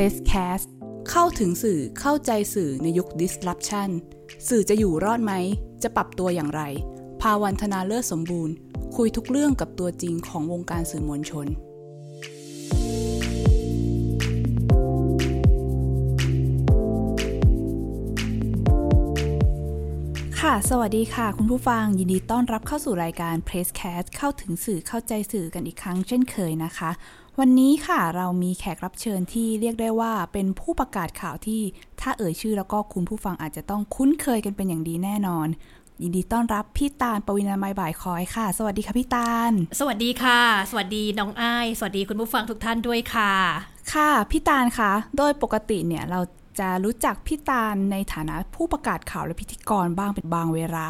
Presscast เข้าถึงสื่อเข้าใจสื่อในยุค disruption สื่อจะอยู่รอดไหม จะปรับตัวอย่างไร ภาวันธนาเลิศสมบูรณ์ คุยทุกเรื่องกับตัวจริงของวงการสื่อมวลชน ค่ะ สวัสดีค่ะ คุณผู้ฟังยินดีต้อนรับเข้าสู่รายการ Presscast เข้าถึงสื่อเข้าใจสื่อกันอีกครั้งเช่นเคยนะคะ วันนี้ค่ะเรามีแขกรับเชิญที่เรียกได้ว่าเป็นผู้ประกาศข่าวที่ถ้าเอ่ยชื่อแล้วก็คุณผู้ฟังอาจจะต้องคุ้นเคยกันเป็นอย่างดีแน่นอน ยินดีต้อนรับพี่ตาลปวินาไมยบ่ายคอยค่ะ สวัสดีค่ะพี่ตาล สวัสดีค่ะ สวัสดีน้องอ้าย สวัสดีคุณผู้ฟังทุกท่านด้วยค่ะ ค่ะพี่ตาลคะโดยปกติเนี่ยเราจะรู้จักพี่ตาลในฐานะผู้ประกาศข่าวและพิธีกรบ้างเป็นบางเวลา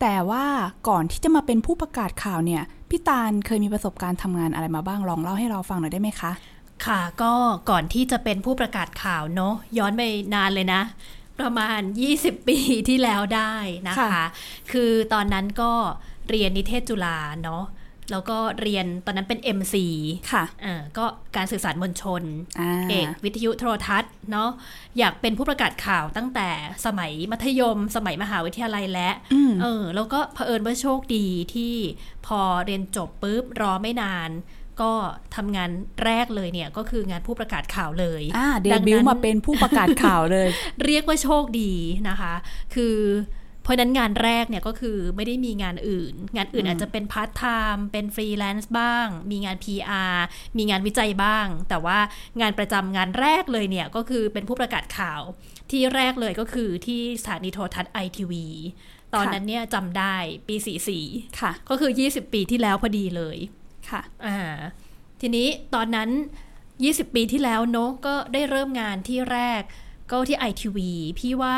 แต่ว่าก่อนที่จะมาเป็นผู้ประกาศข่าวเนี่ย พี่ตาลเคยมีประสบการณ์ทำงานอะไรมาบ้างลองเล่าให้เราฟังหน่อยได้ไหมคะ ค่ะก็ก่อนที่จะเป็นผู้ประกาศข่าวเนาะย้อนไปนานเลยนะ ประมาณ 20 ปีที่แล้วได้นะคะค่ะคือตอนนั้นก็เรียนนิเทศจุฬาเนาะ แล้วก็เรียนตอนนั้นเป็น MC ค่ะอ่าก็การสื่อสารมวลชนอ่าเอกวิทยุโทรทัศน์เนาะอยากเป็นผู้ประกาศข่าวตั้งแต่สมัยมัธยม สมัยมหาวิทยาลัยและอืมเออแล้วก็เผอิญว่าโชคดีที่พอเรียนจบปุ๊บรอไม่นานก็ทำงานแรกเลยเนี่ยก็คืองานผู้ประกาศข่าวเลยอ่าเดดังบิวนั้นต์มาเป็นผู้ประกาศข่าวเลย เรียกว่าโชคดีนะคะ คือ เพราะฉะนั้นงานแรกเนี่ยก็คือไม่ได้มีงานอื่น งานอื่นอืมอาจจะเป็นพาร์ทไทม์เป็นฟรีแลนซ์บ้าง มีงาน PR มีงานวิจัยบ้าง แต่ว่างานประจำงานแรกเลยเนี่ยก็คือเป็นผู้ประกาศข่าว ที่แรกเลยก็คือที่สถานีโทรทัศน์ไอทีวีตอนนั้นเนี่ยจำได้ปี 44 ค่ะ ก็คือ 20 ปีที่แล้วพอดีเลย ค่ะ อ่า ทีนี้ตอนนั้น 20 ปีที่แล้วเนอะก็ได้เริ่มงานที่แรกก็ที่ ITV พี่ว่า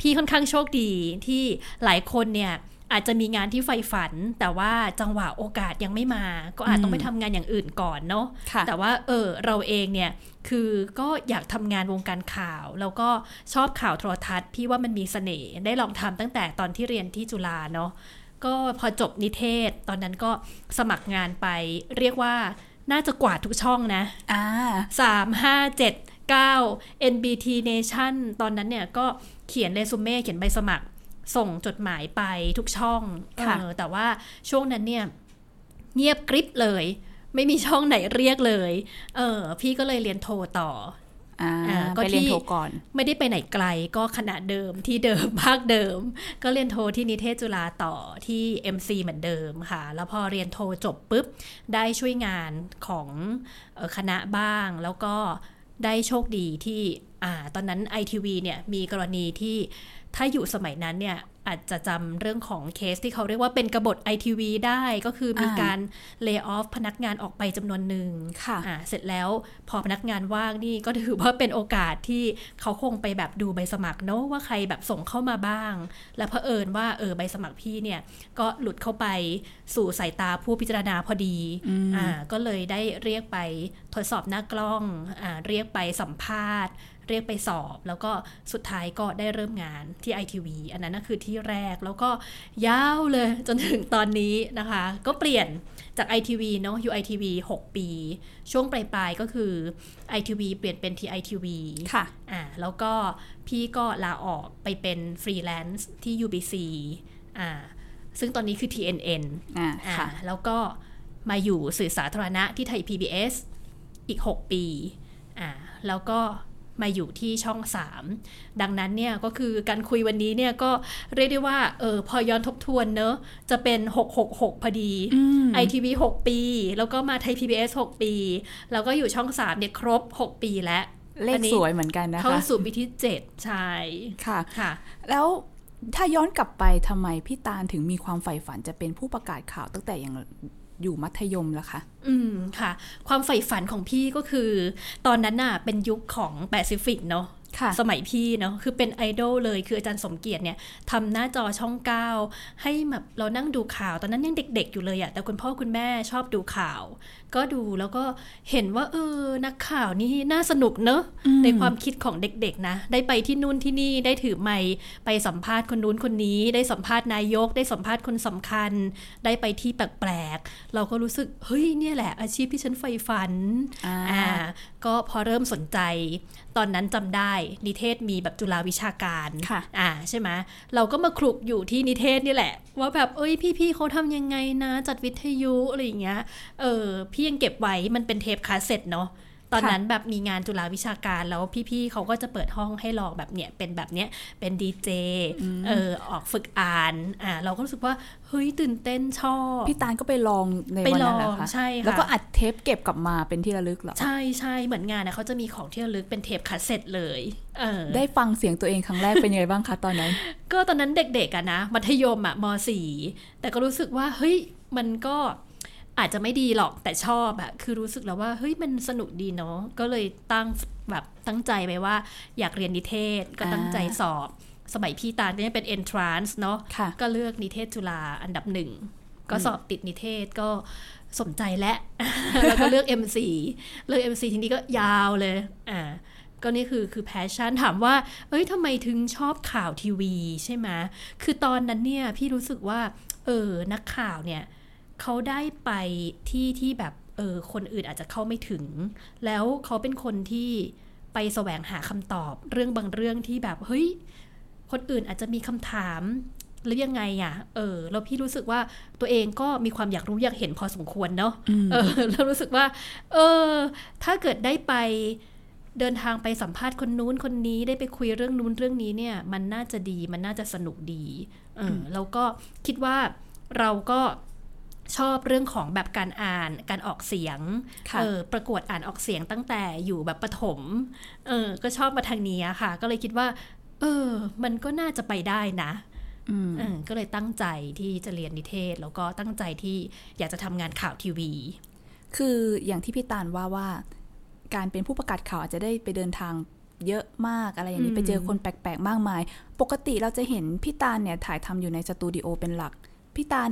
พี่ค่อนข้างโชคดีที่หลายคนเนี่ยอาจจะมีงานที่ใฝ่ฝัน แต่ว่าจังหวะโอกาสยังไม่มา ก็อาจต้องไปทำงานอย่างอื่นก่อนเนาะค่ะแต่ว่าเออเราเองเนี่ยคือก็อยากทำงานวงการข่าว แล้วก็ชอบข่าวโทรทัศน์พี่ว่ามันมีเสน่ห์ได้ลองทำตั้งแต่ตอนที่เรียนที่จุฬาเนาะก็พอจบนิเทศ ตอนนั้นก็สมัครงานไปเรียกว่าน่าจะกวาดทุกช่องนะอ่าสามห้าเจ็ดเก้า NBT Nation ตอนนั้นเนี่ยก็ เขียนเรซูเม่เขียนใบสมัคร ส่งจดหมายไปทุกช่องค่ะเออแต่ว่าช่วงนั้นเนี่ย เงียบกริบเลย ไม่มีช่องไหนเรียกเลย เออ พี่ก็เลยเรียนโทต่ออ่าอ่าก็ไปเรียนที่โทก่อน ไม่ได้ไปไหนไกลก็คณะเดิมที่เดิมภาคเดิม ก็เรียนโทที่นิเทศจุฬาต่อที่ MC เหมือนเดิมค่ะ แล้วพอเรียนโทจบปุ๊บ ได้ช่วยงานของเอ่อคณะบ้างแล้วก็ ได้โชคดีที่อ่าตอนนั้น ITV เนี่ยมีกรณีที่ ถ้าอยู่สมัยนั้นเนี่ยอาจจะจำเรื่องของเคสที่เขาเรียกว่าเป็นกบฏ ITV ได้ก็คือมีอ่าการเลิกออฟพนักงานออกไปจำนวนหนึ่งค่ะอ่าเสร็จแล้วพอพนักงานว่างนี่ก็ถือว่าเป็นโอกาสที่เขาคงไปแบบดูใบสมัครเนอะว่าใครแบบส่งเข้ามาบ้าง และเผอิญว่าเออใบสมัครพี่เนี่ยก็หลุดเข้าไปสู่สายตาผู้พิจารณาพอดีอ่าก็เลยได้เรียกไปทดสอบหน้ากล้องอ่าเรียกไปสัมภาษณ์ เรียกไปสอบ แล้วก็สุดท้ายก็ได้เริ่มงานที่ ITV อันนั้นก็คือที่แรกแล้วก็ยาวเลยจนถึงตอนนี้นะคะ ก็เปลี่ยนจาก ITV เนาะอยู่ ITV 6 ปี ช่วงปลายๆก็คือ ITV เปลี่ยนเป็น TITV ค่ะอ่าแล้วก็พี่ก็ลาออกไปเป็นฟรีแลนซ์ที่ UBC อ่าซึ่งตอนนี้คือ TNN อ่าอ่าค่ะแล้วก็มาอยู่สื่อสาธารณะที่ไทย PBS อีก 6 ปีอ่าแล้วก็ มาอยู่ที่ช่อง 3 ดังนั้นเนี่ยก็คือการคุยวันนี้เนี่ยก็เรียกได้ว่าเออพอย้อนทบทวนเนอะจะเป็น 666 พอดีอืม ITV 6ปี แล้วก็มาไทย PBS 6 ปี แล้วก็อยู่ช่อง 3 เนี่ยครบ 6 ปีแล้วเลอัขนนี้สวยเหมือนกันนะคะเข้าสู่ปีที่ 7 ใช่ค่ะค่ะ แล้วถ้าย้อนกลับไปทำไมพี่ตาลถึงมีความใฝ่ฝันจะเป็นผู้ประกาศข่าวตั้งแต่ยัง อยู่มัธยมล่ะคะอืมค่ะ ความใฝ่ฝันของพี่ก็คือ ตอนนั้นน่ะเป็นยุคของแปซิฟิกเนาะค่ะสมัยพี่เนาะคือเป็นไอดอลเลยคืออาจารย์สมเกียรติเนี่ยทำหน้าจอช่องเก้าให้แบบเรานั่งดูข่าว ตอนนั้นยังเด็กๆอยู่เลยอะแต่คุณพ่อคุณแม่ชอบดูข่าว ก็ดูแล้วก็เห็นว่า เออ นักข่าวนี่น่าสนุกเนอะอืมในความคิดของเด็กๆนะ ได้ไปที่นู่นที่นี่ได้ถือไมค์ไปสัมภาษณ์คนนู้นคนนี้ ได้สัมภาษณ์นายก ได้สัมภาษณ์คนสำคัญ ได้ไปที่แปลกๆ เราก็รู้สึก เฮ้ยเนี่ยแหละ อาชีพที่ฉันใฝ่ฝันอ่าอ่าก็พอเริ่มสนใจ ตอนนั้นจำได้นิเทศมีแบบจุฬาวิชาการค่ะอ่าใช่ไหมเราก็มาคลุกอยู่ที่นิเทศนี่แหละ ว่าแบบเอ้ยพี่ๆเขาทำยังไงนะ จัดวิทยุอะไรอย่างเงี้ยเออพี่ยังเก็บไว้มันเป็นเทปคาสเซ็ตเนาะตอนนั้นแบบมีงานจุฬาวิชาการแล้วพี่ๆเขาก็จะเปิดห้องให้ลองแบบเนี้ยเป็นแบบเนี้ยเป็นดีเจเออออกฝึกอ่านอ่าเราก็รู้สึกว่าเฮ้ยตื่นเต้นชอบ พี่ตาลก็ไปลองในไปวันลนั้นองเหรอคะใช่ค่ะแล้วก็อัดเทปเก็บกลับมาเป็นที่ระลึกเหรอใช่ใช่เหมือนงานนะเขาจะมีของที่ระลึกเป็นเทปคาสเซ็ตเลยเออได้ฟังเสียงตัวเองครั้งแรกเป็นยังไงบ้างคะตอนนั้น ก็ตอนนั้นเด็กๆอะนะมัธยมอะมสี่แต่ก็รู้สึกว่าเฮ้ยมันก็ อาจจะไม่ดีหรอกแต่ชอบอะคือรู้สึกแล้วว่าเฮ้ยมันสนุกดีเนาะก็เลยตั้งแบบตั้งใจไปว่า อยากเรียนนิเทศก็ตั้งใจสอบ สมัยพี่ตาลเนี่ยเป็น entrance เนาะค่ะก็เลือกนิเทศจุฬาอันดับหนึ่ง ก็สอบติดนิเทศก็สมใจและ แล้วก็เลือก MC เลือก MC ทีนี้ก็ยาวเลยอ่าก็นี่คือคือแพชชั่นถามว่า เอ้ยทำไมถึงชอบข่าวทีวีใช่ไหมคือตอนนั้นเนี่ยพี่รู้สึกว่า เออ นักข่าวเนี่ย เขาได้ไปที่ที่แบบเออคนอื่นอาจจะเข้าไม่ถึง แล้วเขาเป็นคนที่ไปแสวงหาคำตอบ เรื่องบางเรื่องที่แบบเฮ้ยคนอื่นอาจจะมีคำถามหรือยังไงอะ เออ แล้วพี่รู้สึกว่าตัวเองก็มีความอยากรู้อยากเห็นพอสมควรเนาะ เออ แล้วรู้สึกว่า เออ ถ้าเกิดได้ไปเดินทางไปสัมภาษณ์คนนู้นคนนี้ได้ไปคุยเรื่องนู้นเรื่องนี้เนี่ย มันน่าจะดี มันน่าจะสนุกดี เออ แล้วก็คิดว่าเราก็ ชอบเรื่องของแบบการอ่านการออกเสียงค่ะเออประกวดอ่านออกเสียงตั้งแต่อยู่แบบประถมเออก็ชอบมาทางนี้อะค่ะ ก็เลยคิดว่า เออ มันก็น่าจะไปได้นะอืมเออก็เลยตั้งใจที่จะเรียนนิเทศ แล้วก็ตั้งใจที่อยากจะทำงานข่าวทีวี คืออย่างที่พี่ตาลว่าว่า การเป็นผู้ประกาศข่าวอาจจะได้ไปเดินทางเยอะมากอะไรอย่างนี้อืมไปเจอคนแปลกๆ มากมาย ปกติเราจะเห็นพี่ตาลเนี่ยถ่ายทำอยู่ในสตูดิโอเป็นหลัก พี่ตาล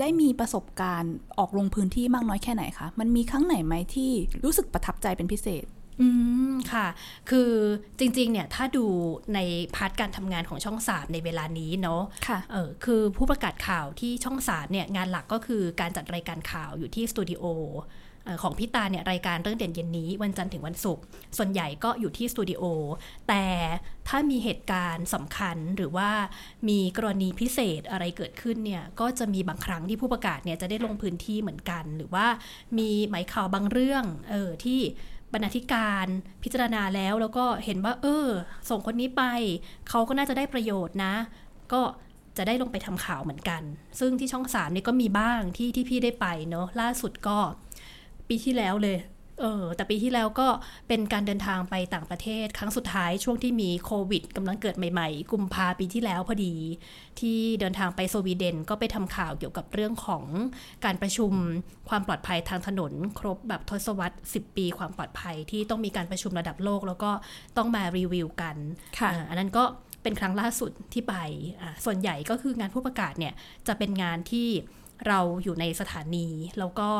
ได้มีประสบการณ์ออกลงพื้นที่มากน้อยแค่ไหนคะ มันมีครั้งไหนไหมที่รู้สึกประทับใจเป็นพิเศษ อืม ค่ะ คือจริงๆ เนี่ย ถ้าดูใน part การทำงานของช่องสามในเวลานี้เนาะ ค่ะ เออคือผู้ประกาศข่าวที่ช่องสามเนี่ย งานหลักก็คือการจัดรายการข่าวอยู่ที่สตูดิโอเอ่อ ของพี่ตาเนี่ยรายการเรื่องเด่นเย็นนี้ วันจันทร์ถึงวันศุกร์ส่วนใหญ่ก็อยู่ที่สตูดิโอแต่ถ้ามีเหตุการณ์สำคัญหรือว่ามีกรณีพิเศษอะไรเกิดขึ้นเนี่ยก็จะมีบางครั้งที่ผู้ประกาศเนี่ยจะได้ลงพื้นที่เหมือนกัน หรือว่ามีหมายข่าวบางเรื่องเออที่บรรณาธิการพิจารณาแล้วแล้วก็เห็นว่า เออ ส่งคนนี้ไปเขาก็น่าจะได้ประโยชน์นะ ก็จะได้ลงไปทำข่าวเหมือนกัน ซึ่งที่ช่องสามนี่ก็มีบ้างที่ที่พี่ได้ไปเนอะล่าสุดก็ ปีที่แล้วเลยเออแต่ปีที่แล้วก็เป็นการเดินทางไปต่างประเทศ ครั้งสุดท้ายช่วงที่มีโควิดกำลังเกิดใหม่ๆ กุมภาปีที่แล้วพอดี ที่เดินทางไปสวีเดนก็ไปทำข่าวเกี่ยวกับเรื่องของการประชุมความปลอดภัยทางถนน ครบแบบทศวรรษ 10 ปีความปลอดภัยที่ต้องมีการประชุมระดับโลก แล้วก็ต้องมารีวิวกันค่ะอ่าอันนั้นก็เป็นครั้งล่าสุดที่ไปอ่าส่วนใหญ่ก็คืองานผู้ประกาศเนี่ยจะเป็นงานที่ เราอยู่ในสถานี แล้วก็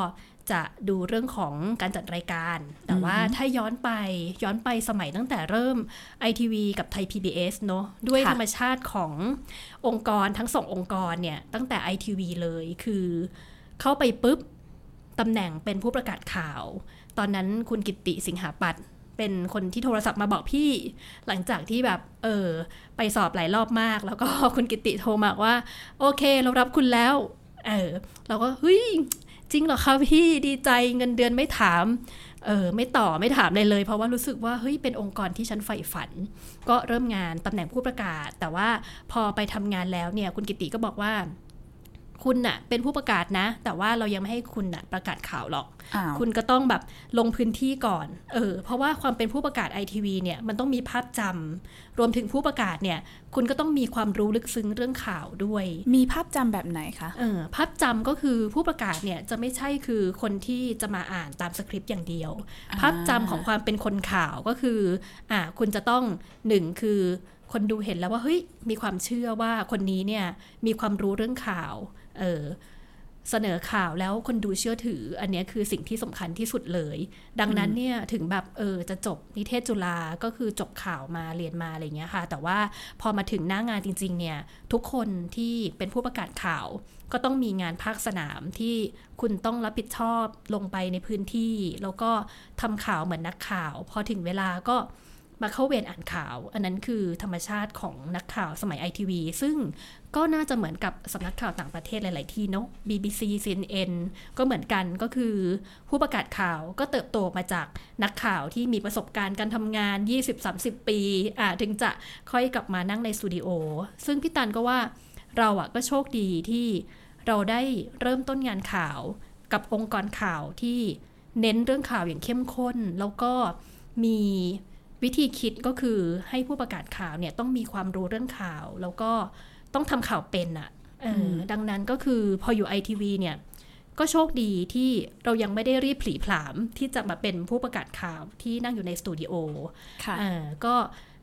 จะดูเรื่องของการจัดรายการ แต่ว่าถ้าย้อนไปย้อนไปสมัยตั้งแต่เริ่ม ITV กับไทย PBS เนอะด้วยค่ะธรรมชาติขององค์กรทั้งสององค์กรเนี่ย ตั้งแต่ ITV เลยคือเข้าไปปุ๊บตำแหน่งเป็นผู้ประกาศข่าว ตอนนั้นคุณกิตติสิงหาปัตย์เป็นคนที่โทรศัพท์มาบอกพี่ หลังจากที่แบบเออไปสอบหลายรอบมาก แล้วก็คุณกิตติโทรมาว่า โอเค เรารับคุณแล้ว เออเราก็เฮ้ยจริงเหรอคะพี่ดีใจเงินเดือนไม่ถามเออไม่ต่อไม่ถามเลยเลย เพราะว่ารู้สึกว่าเฮ้ยเป็นองค์กรที่ฉันใฝ่ฝัน ก็เริ่มงานตำแหน่งผู้ประกาศ แต่ว่าพอไปทำงานแล้วเนี่ยคุณกิติก็บอกว่า คุณน่ะเป็นผู้ประกาศนะ แต่ว่าเรายังไม่ให้คุณน่ะประกาศข่าวหรอกอ้าวคุณก็ต้องแบบลงพื้นที่ก่อนเออเพราะว่าความเป็นผู้ประกาศไอทีวีเนี่ยมันต้องมีภาพจำรวมถึงผู้ประกาศเนี่ย คุณก็ต้องมีความรู้ลึกซึ้งเรื่องข่าวด้วย มีภาพจำแบบไหนคะเออภาพจำก็คือผู้ประกาศเนี่ยจะไม่ใช่คือคนที่จะมาอ่านตามสคริปต์อย่างเดียวอ่าภาพจำของความเป็นคนข่าวก็คืออ่าคุณจะต้องหนึ่งคือคนดูเห็นแล้วว่าเฮ้ยมีความเชื่อว่าคนนี้เนี่ยมีความรู้เรื่องข่าว เออเสนอข่าวแล้วคนดูเชื่อถือ อันเนี้ยคือสิ่งที่สำคัญที่สุดเลย ดังนั้นเนี่ยถึงแบบเออจะจบนิเทศจุฬาก็คือจบข่าวมาเรียนมาอะไรเงี้ยค่ะ แต่ว่าพอมาถึงหน้างานจริง ๆ เนี่ย ทุกคนที่เป็นผู้ประกาศข่าว ก็ต้องมีงานภาคสนามที่คุณต้องรับผิดชอบลงไปในพื้นที่ แล้วก็ทำข่าวเหมือนนักข่าว พอถึงเวลาก็ มาเข้าเวรอ่านข่าว อันนั้นคือธรรมชาติของนักข่าวสมัยไอทีวีซึ่งก็น่าจะเหมือนกับสำนักข่าวต่างประเทศหลาย ๆ ที่เนาะ BBC CNN ก็เหมือนกันก็คือผู้ประกาศข่าวก็เติบโตมาจากนักข่าวที่มีประสบการณ์การทำงาน 20-30 ปีอ่าถึงจะค่อยกลับมานั่งในสตูดิโอ ซึ่งพี่ตันก็ว่าเราอะก็โชคดีที่เราได้เริ่มต้นงานข่าวกับองค์กรข่าวที่เน้นเรื่องข่าวอย่างเข้มข้น แล้วก็มี วิธีคิดก็คือให้ผู้ประกาศข่าวเนี่ยต้องมีความรู้เรื่องข่าว แล้วก็ต้องทำข่าวเป็นอะเอออดังนั้นก็คือพออยู่ไอทีวีเนี่ยก็โชคดีที่เรายังไม่ได้รีบผลีผลามที่จะมาเป็นผู้ประกาศข่าวที่นั่งอยู่ในสตูดิโอค่ะอ่าก็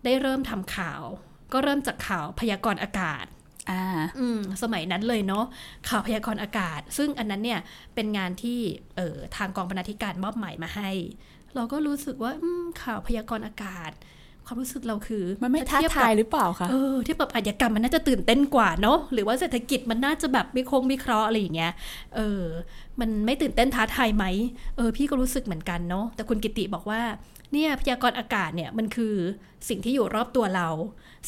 ได้เริ่มทำข่าว ก็เริ่มจากข่าวพยากรณ์อากาศอ่าอืมสมัยนั้นเลยเนาะข่าวพยากรณ์อากาศ ซึ่งอันนั้นเนี่ยเป็นงานที่เออทางกองบรรณาธิการมอบหมายมาให้ เราก็รู้สึกว่าอืมข่าวพยากรณ์อากาศ ความรู้สึกเราคือมันไม่ท้าเทียบทากับยหรือเปล่าคะเออเทียบกับอาชญากรรมมันน่าจะตื่นเต้นกว่าเนาะหรือว่าเศรษฐกิจมันน่าจะแบบมีโครงมีเคราะห์อะไรอย่างเงี้ยเออ มันไม่ตื่นเต้นท้าทายไหมเออ พี่ก็รู้สึกเหมือนกันเนาะแต่คุณกิติบอกว่าเนี่ยพยากรณ์อากาศเนี่ยมันคือสิ่งที่อยู่รอบตัวเรา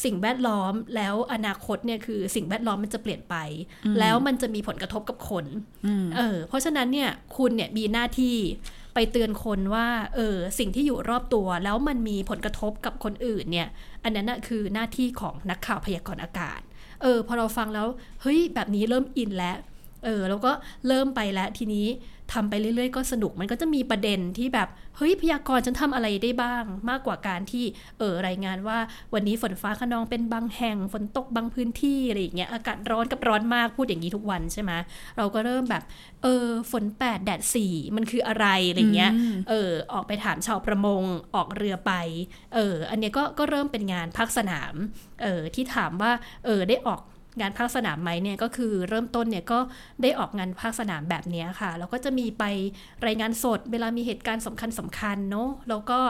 สิ่งแวดล้อมแล้วอนาคตเนี่ยคือสิ่งแวดล้อมมันจะเปลี่ยนไป แล้วมันจะมีผลกระทบกับคนอืมเออเพราะฉะนั้นเนี่ยคุณเนี่ยมีหน้าที่ ไปเตือนคนว่าเออสิ่งที่อยู่รอบตัว แล้วมันมีผลกระทบกับคนอื่นเนี่ย อันนั้นนะคือหน้าที่ของนักข่าวพยากรณ์อากาศ เออพอเราฟังแล้วเฮ้ยแบบนี้เริ่มอินแล้ว เออแล้วก็เริ่มไปแล้วทีนี้ทำไปเรื่อยๆ ก็สนุกมันก็จะมีประเด็นที่แบบ เฮ้ยพยากรณ์ฉันทำอะไรได้บ้าง มากกว่าการที่เออรายงานว่าวันนี้ฝนฟ้าขนองเป็นบางแห่งฝนตกบางพื้นที่อะไรอย่างเงี้ยอากาศร้อนกับร้อนมากพูดอย่างนี้ทุกวันใช่ไหมเราก็เริ่มแบบ เออฝนแปดแดดสี่มันคืออะไรอะไรเงี้ยอืมเออออกไปถามชาวประมงออกเรือไปเอออันเนี้ยก็ก็เริ่มเป็นงานภาคสนามเออที่ถามว่าเออได้ออก งานภาคสนามไหมเนี่ยก็คือเริ่มต้นเนี่ยก็ได้ออกงานภาคสนามแบบเนี้ยค่ะ แล้วก็จะมีไปรายงานสด เวลามีเหตุการณ์สำคัญสำคัญเนาะแล้วก็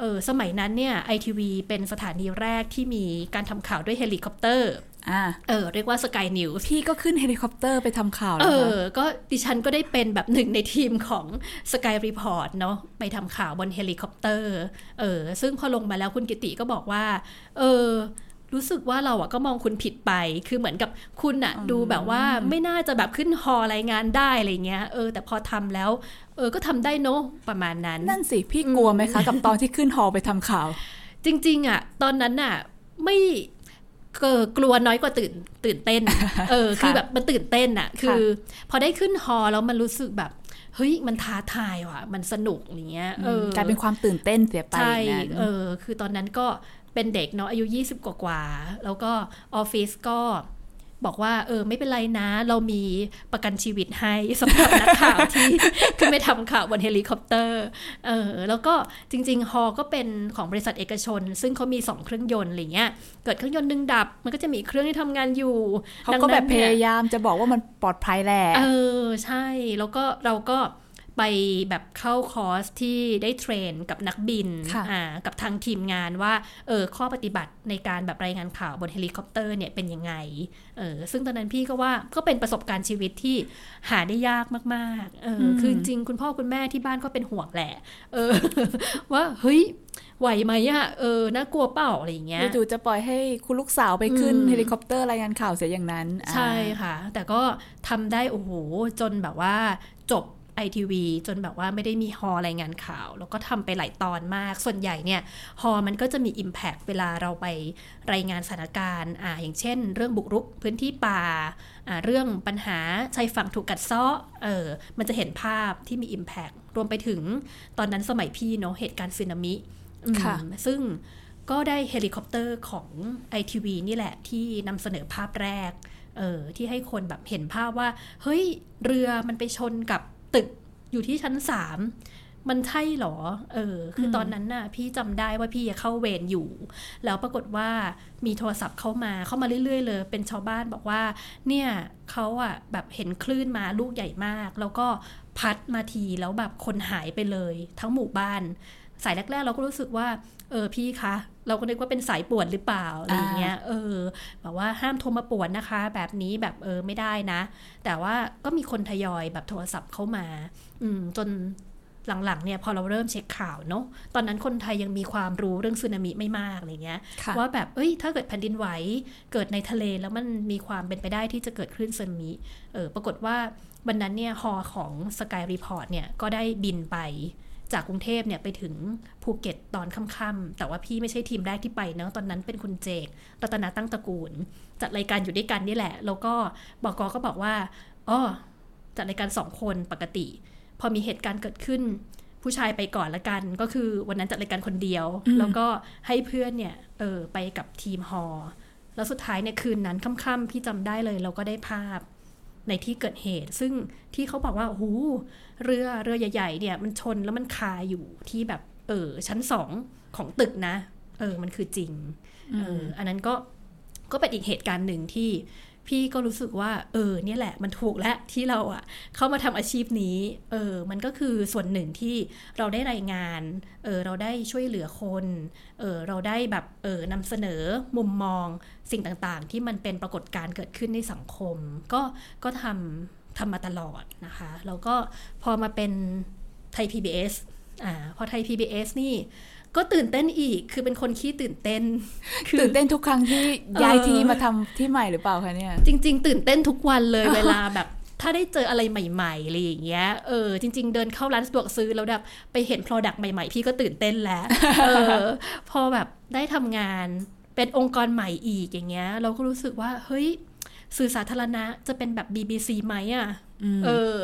เออสมัยนั้นเนี่ยไอทีวีเป็นสถานีแรกที่มีการทำข่าวด้วยเฮลิคอปเตอร์อ่าเออเรียกว่า Sky News พี่ก็ขึ้นเฮลิคอปเตอร์ไปทำข่าวเอแล้วคะอก็ดิฉันก็ได้เป็นแบบหนึ่งในทีมของ Sky Report เนาะไปทำข่าวบนเฮลิคอปเตอร์เออซึ่งพอลงมาแล้วคุณกิตติก็บอกว่า เออ รู้สึกว่าเราอะก็มองคุณผิดไป คือเหมือนกับคุณอะดูแบบว่าไม่น่าจะแบบขึ้นฮอรายงานได้อะไรเงี้ย เออ แต่พอทำแล้ว เออ ก็ทำได้เนาะประมาณนั้น นั่นสิ พี่กลัวไหมคะ กับตอนที่ขึ้นฮอไปทำข่าว จริง ๆอะตอนนั้นอะไม่เกอกลัวน้อยกว่าตื่นตื่นเต้น เออ คือแบบมันตื่นเต้นอะคือ พอได้ขึ้นฮอแล้วมันรู้สึกแบบเฮ้ยมันท้าทายว่ะ มันสนุกอย่างเงี้ยเออกลายเป็นความตื่นเต้นเสียไปใช่อย่างนั้นเออ คือตอนนั้นก็ เป็นเด็กเนาะอายุ 20 กว่ากว่าๆแล้วก็ออฟฟิศก็บอกว่า เออ ไม่เป็นไรนะ เรามีประกันชีวิตให้สำหรับนักข่าวที่ขึ้นไปทำข่าวบนเฮลิคอปเตอร์ เออ แล้วก็จริง ๆ ฮอก็เป็นของบริษัทเอกชน ซึ่งเขามีสองเครื่องยนต์อะไรเงี้ย เกิดเครื่องยนต์หนึ่งดับ มันก็จะมีอีกเครื่องที่ทำงานอยู่เขาก็แบบดังพนั้นนี่ยายามจะบอกว่ามันปลอดภัยแหละ เออ ใช่ แล้วก็เราก็ ไปแบบเข้าคอร์สที่ได้ train กับนักบินค่ะอ่ากับทางทีมงานว่าเออข้อปฏิบัติในการแบบรายงานข่าวบนเฮลิคอปเตอร์เนี่ยเป็นยังไงเออซึ่งตอนนั้นพี่ก็ว่าก็เป็นประสบการณ์ชีวิตที่หาได้ยากมากๆเอออคือจริงๆคุณพ่อคุณแม่ที่บ้านก็เป็นห่วงแหละเออว่าเฮ้ยไหวไหมอะเออน่ากลัวเปล่าอะไรอย่างเงี้ยจู่ๆจะปล่อยให้คุณลูกสาวไปขึ้นอืมเฮลิคอปเตอร์รายงานข่าวเสียอย่างนั้น ใช่อ่าค่ะ แต่ก็ทำได้โอ้โหจนแบบว่าจบ ไอทีวีจนแบบว่าไม่ได้มีฮอรายงานข่าว แล้วก็ทำไปหลายตอนมาก ส่วนใหญ่เนี่ยฮอมันก็จะมี Impact เวลาเราไปรายงานสถานการณ์อ่าอย่างเช่น เรื่องบุกรุกพื้นที่ป่าอ่าเรื่องปัญหาชายฝั่งถูกกัดเซาะเออมันจะเห็นภาพที่มี Impact รวมไปถึงตอนนั้นสมัยพี่เนาะเหตุการณ์สึนามิอืมค่ะซึ่งก็ได้เฮลิคอปเตอร์ของ ITV นี่แหละที่นำเสนอภาพแรกเออที่ให้คนแบบเห็นภาพว่า เฮ้ย เรือมันไปชนกับ ตึกอยู่ที่ชั้นสามมันใช่หรอ เออ คือตอนนั้นน่ะ พี่จำได้ว่าพี่เข้าเวรอยู่ แล้วปรากฏว่ามีโทรศัพท์เข้ามา เข้ามาเรื่อย ๆ เลย เป็นชาวบ้านบอกว่า เนี่ยเขาอะแบบเห็นคลื่นมาลูกใหญ่มาก แล้วก็พัดมาทีแล้วแบบคนหายไปเลย ทั้งหมู่บ้าน สายแรก ๆ เราก็รู้สึกว่า เออพี่คะ เราก็นึกว่าเป็นสายป่วนหรือเปล่าอะไรอย่างเงี้ยเออแบบว่าห้ามโทรมาป่วนนะคะ แบบนี้แบบเออไม่ได้นะ แต่ว่าก็มีคนทยอยแบบโทรศัพท์เข้ามา อืมจนหลังๆเนี่ยพอเราเริ่มเช็คข่าวเนาะตอนนั้นคนไทยยังมีความรู้เรื่องสึนามิไม่มากอะไรเงี้ยค่ะว่าแบบเอ้ยถ้าเกิดแผ่นดินไหวเกิดในทะเลแล้วมันมีความเป็นไปได้ที่จะเกิดคลื่นสึนามิเออปรากฏว่าวันนั้นเนี่ยฮอของ Sky Report เนี่ยก็ได้บินไป จากกรุงเทพเนี่ยไปถึงภูเก็ตตอนค่ำๆแต่ว่าพี่ไม่ใช่ทีมแรกที่ไปเนาะตอนนั้นเป็นคุณเจกรัตนตั้งตระกูล จัดรายการอยู่ด้วยกันนี่แหละ แล้วก็บอก ก็บอกว่าอ๋อจัดรายการสองคนปกติ พอมีเหตุการณ์เกิดขึ้น ผู้ชายไปก่อนละกัน ก็คือวันนั้นจัดรายการคนเดียวอืมแล้วก็ให้เพื่อนเนี่ยเออไปกับทีมฮอแล้วสุดท้ายเนี่ยคืนนั้นค่ำๆพี่จำได้เลย เราก็ได้ภาพ ในที่เกิดเหตุ ซึ่งที่เขาบอกว่าโอ้โหเรือเรือใหญ่ๆเนี่ยมันชนแล้วมันคาอยู่ที่แบบเออชั้นสองของตึกนะ เออมันคือจริงเอออันนั้นก็ก็เป็นอีกเหตุการณ์หนึ่งที่ พี่ก็รู้สึกว่า เออเนี่ยแหละมันถูกแล้วที่เราอะเข้ามาทำอาชีพนี้เออมันก็คือส่วนหนึ่งที่เราได้รายงานเออเราได้ช่วยเหลือคนเออเราได้แบบเออนำเสนอมุมมองสิ่งต่างๆ ที่มันเป็นปรากฏการณ์เกิดขึ้นในสังคม ก็ก็ทำทำมาตลอดนะคะแล้วก็พอมาเป็นไทย PBS อ่าพอไทย PBS นี่ ก็ตื่นเต้นอีก คือเป็นคนขี้ตื่นเต้นคือตื่นเต้นทุกครั้งที่ย้ายที่มาทำที่ใหม่หรือเปล่าคะเนี่ย จริง ๆ ตื่นเต้นทุกวันเลยเวลาแบบถ้าได้เจออะไรใหม่ๆอะไรอย่างเงี้ย เออ จริง ๆ เดินเข้าร้านสะดวกซื้อแล้วแบบไปเห็น Product ใหม่ๆ พี่ก็ตื่นเต้นแล้ว เออ พอแบบได้ทำงานเป็นองค์กรใหม่อีกอย่างเงี้ย เราก็รู้สึกว่า เฮ้ย สื่อสาธารณะจะเป็นแบบ BBC ไหมอะ เออ